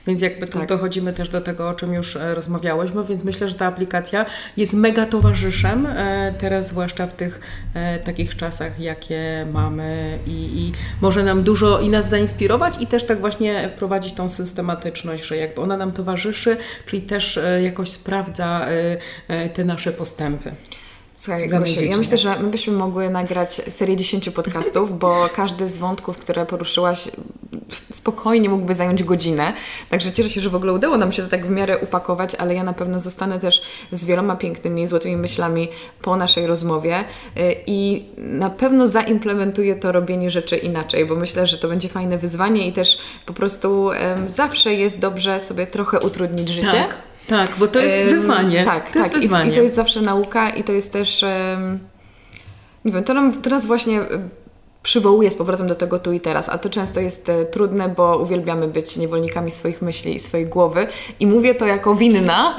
S2: Więc jakby tu tak. dochodzimy też do tego, o czym już e, rozmawiałyśmy, więc myślę, że ta aplikacja jest mega towarzyszem, e, teraz zwłaszcza w tych e, takich czasach, jakie mamy i, i może nam dużo i nas zainspirować i też tak właśnie wprowadzić tą systematyczność, że jakby ona nam towarzyszy, czyli też jakoś sprawdza te nasze postępy.
S1: Słuchaj, Gosiu, ja myślę, że my byśmy mogły nagrać serię 10 podcastów, bo każdy z wątków, które poruszyłaś, spokojnie mógłby zająć godzinę. Także cieszę się, że w ogóle udało nam się to tak w miarę upakować, ale ja na pewno zostanę też z wieloma pięknymi, złotymi myślami po naszej rozmowie y, i na pewno zaimplementuję to robienie rzeczy inaczej, bo myślę, że to będzie fajne wyzwanie i też po prostu um, zawsze jest dobrze sobie trochę utrudnić życie.
S2: Tak. Tak, bo to jest wyzwanie.
S1: Tak,
S2: to
S1: tak. Jest wyzwanie. I, I, to jest zawsze nauka i to jest też. Nie wiem, to nam nas właśnie przywołuje z powrotem do tego tu i teraz, a to często jest e, trudne, bo uwielbiamy być niewolnikami swoich myśli i swojej głowy i mówię to jako winna,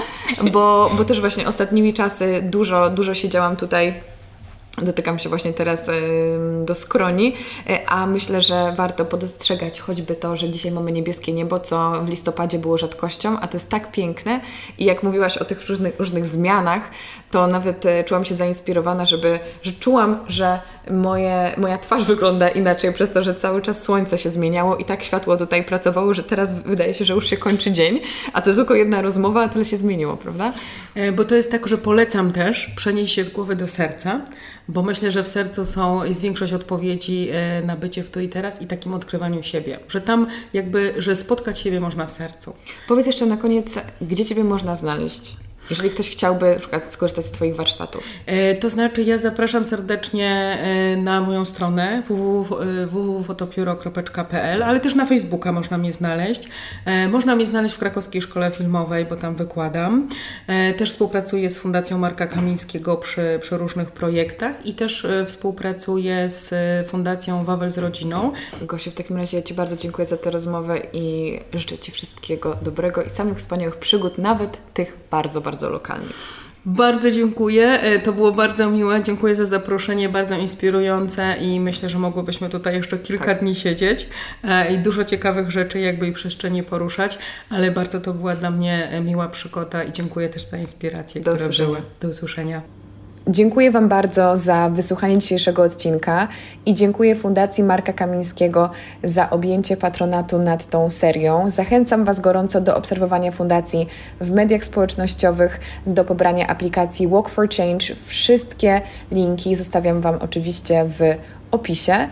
S1: bo, bo też właśnie ostatnimi czasy dużo, dużo siedziałam tutaj Dotykam się właśnie teraz do skroni, e, a myślę, że warto podostrzegać choćby to, że dzisiaj mamy niebieskie niebo, co w listopadzie było rzadkością, a to jest tak piękne. I jak mówiłaś o tych różnych, różnych zmianach, to nawet e, czułam się zainspirowana, żeby, że czułam, że moje, moja twarz wygląda inaczej przez to, że cały czas słońce się zmieniało i tak światło tutaj pracowało, że teraz wydaje się, że już się kończy dzień, a to tylko jedna rozmowa, a tyle się zmieniło, prawda?
S2: E, bo to jest tak, że polecam też przenieść się z głowy do serca, bo myślę, że w sercu są, jest większość odpowiedzi e, na bycie w tu i teraz i takim odkrywaniu siebie, że tam jakby, że spotkać siebie można w sercu.
S1: Powiedz jeszcze na koniec, gdzie Ciebie można znaleźć? Jeżeli ktoś chciałby na przykład skorzystać z Twoich warsztatów.
S2: E, to znaczy ja zapraszam serdecznie e, na moją stronę www.fotopióro.pl, ale też na Facebooka można mnie znaleźć. E, można mnie znaleźć w Krakowskiej Szkole Filmowej, bo tam wykładam. Też współpracuję z Fundacją Marka Kamińskiego przy, przy różnych projektach i też współpracuję z Fundacją Wawel z Rodziną.
S1: Gosiu, w takim razie ja Ci bardzo dziękuję za tę rozmowę i życzę Ci wszystkiego dobrego i samych wspaniałych przygód, nawet tych bardzo, bardzo bardzo lokalnie.
S2: Bardzo dziękuję, e, to było bardzo miłe, dziękuję za zaproszenie, bardzo inspirujące i myślę, że mogłybyśmy tutaj jeszcze kilka tak. dni siedzieć e, i dużo ciekawych rzeczy jakby i przestrzeni poruszać, ale bardzo to była dla mnie e, miła przygoda i dziękuję też za inspirację,
S1: Do które
S2: były. Do usłyszenia.
S1: Dziękuję Wam bardzo za wysłuchanie dzisiejszego odcinka i dziękuję Fundacji Marka Kamińskiego za objęcie patronatu nad tą serią. Zachęcam Was gorąco do obserwowania Fundacji w mediach społecznościowych, do pobrania aplikacji Walk for Change. Wszystkie linki zostawiam Wam oczywiście w opisie.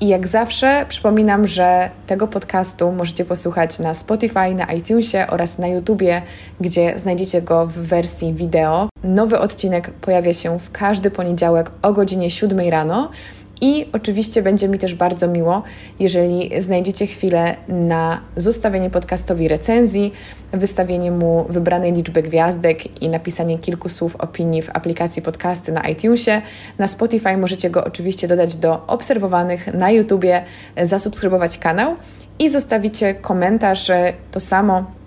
S1: I jak zawsze przypominam, że tego podcastu możecie posłuchać na Spotify, na iTunesie oraz na YouTubie, gdzie znajdziecie go w wersji wideo. Nowy odcinek pojawia się w każdy poniedziałek o godzinie 7 rano. I oczywiście będzie mi też bardzo miło, jeżeli znajdziecie chwilę na zostawienie podcastowi recenzji, wystawienie mu wybranej liczby gwiazdek i napisanie kilku słów opinii w aplikacji podcasty na iTunesie. Na Spotify możecie go oczywiście dodać do obserwowanych, na YouTubie zasubskrybować kanał i zostawicie komentarz. To samo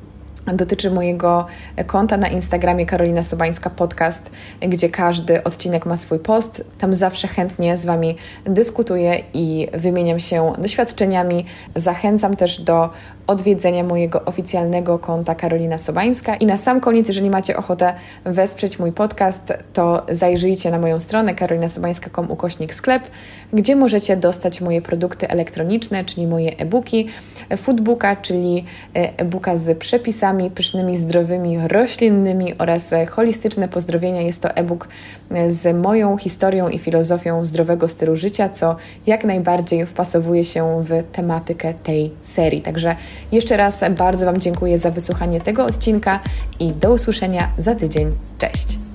S1: dotyczy mojego konta na Instagramie Karolina Sobańska Podcast, gdzie każdy odcinek ma swój post. Tam zawsze chętnie z Wami dyskutuję i wymieniam się doświadczeniami. Zachęcam też do odwiedzenia mojego oficjalnego konta Karolina Sobańska. I na sam koniec, jeżeli macie ochotę wesprzeć mój podcast, to zajrzyjcie na moją stronę karolinasobańska.com ukośnik sklep, gdzie możecie dostać moje produkty elektroniczne, czyli moje e-booki, foodbooka, czyli e-booka z przepisami pysznymi, zdrowymi, roślinnymi oraz holistyczne pozdrowienia. Jest to e-book z moją historią i filozofią zdrowego stylu życia, co jak najbardziej wpasowuje się w tematykę tej serii. Także jeszcze raz bardzo Wam dziękuję za wysłuchanie tego odcinka i do usłyszenia za tydzień. Cześć!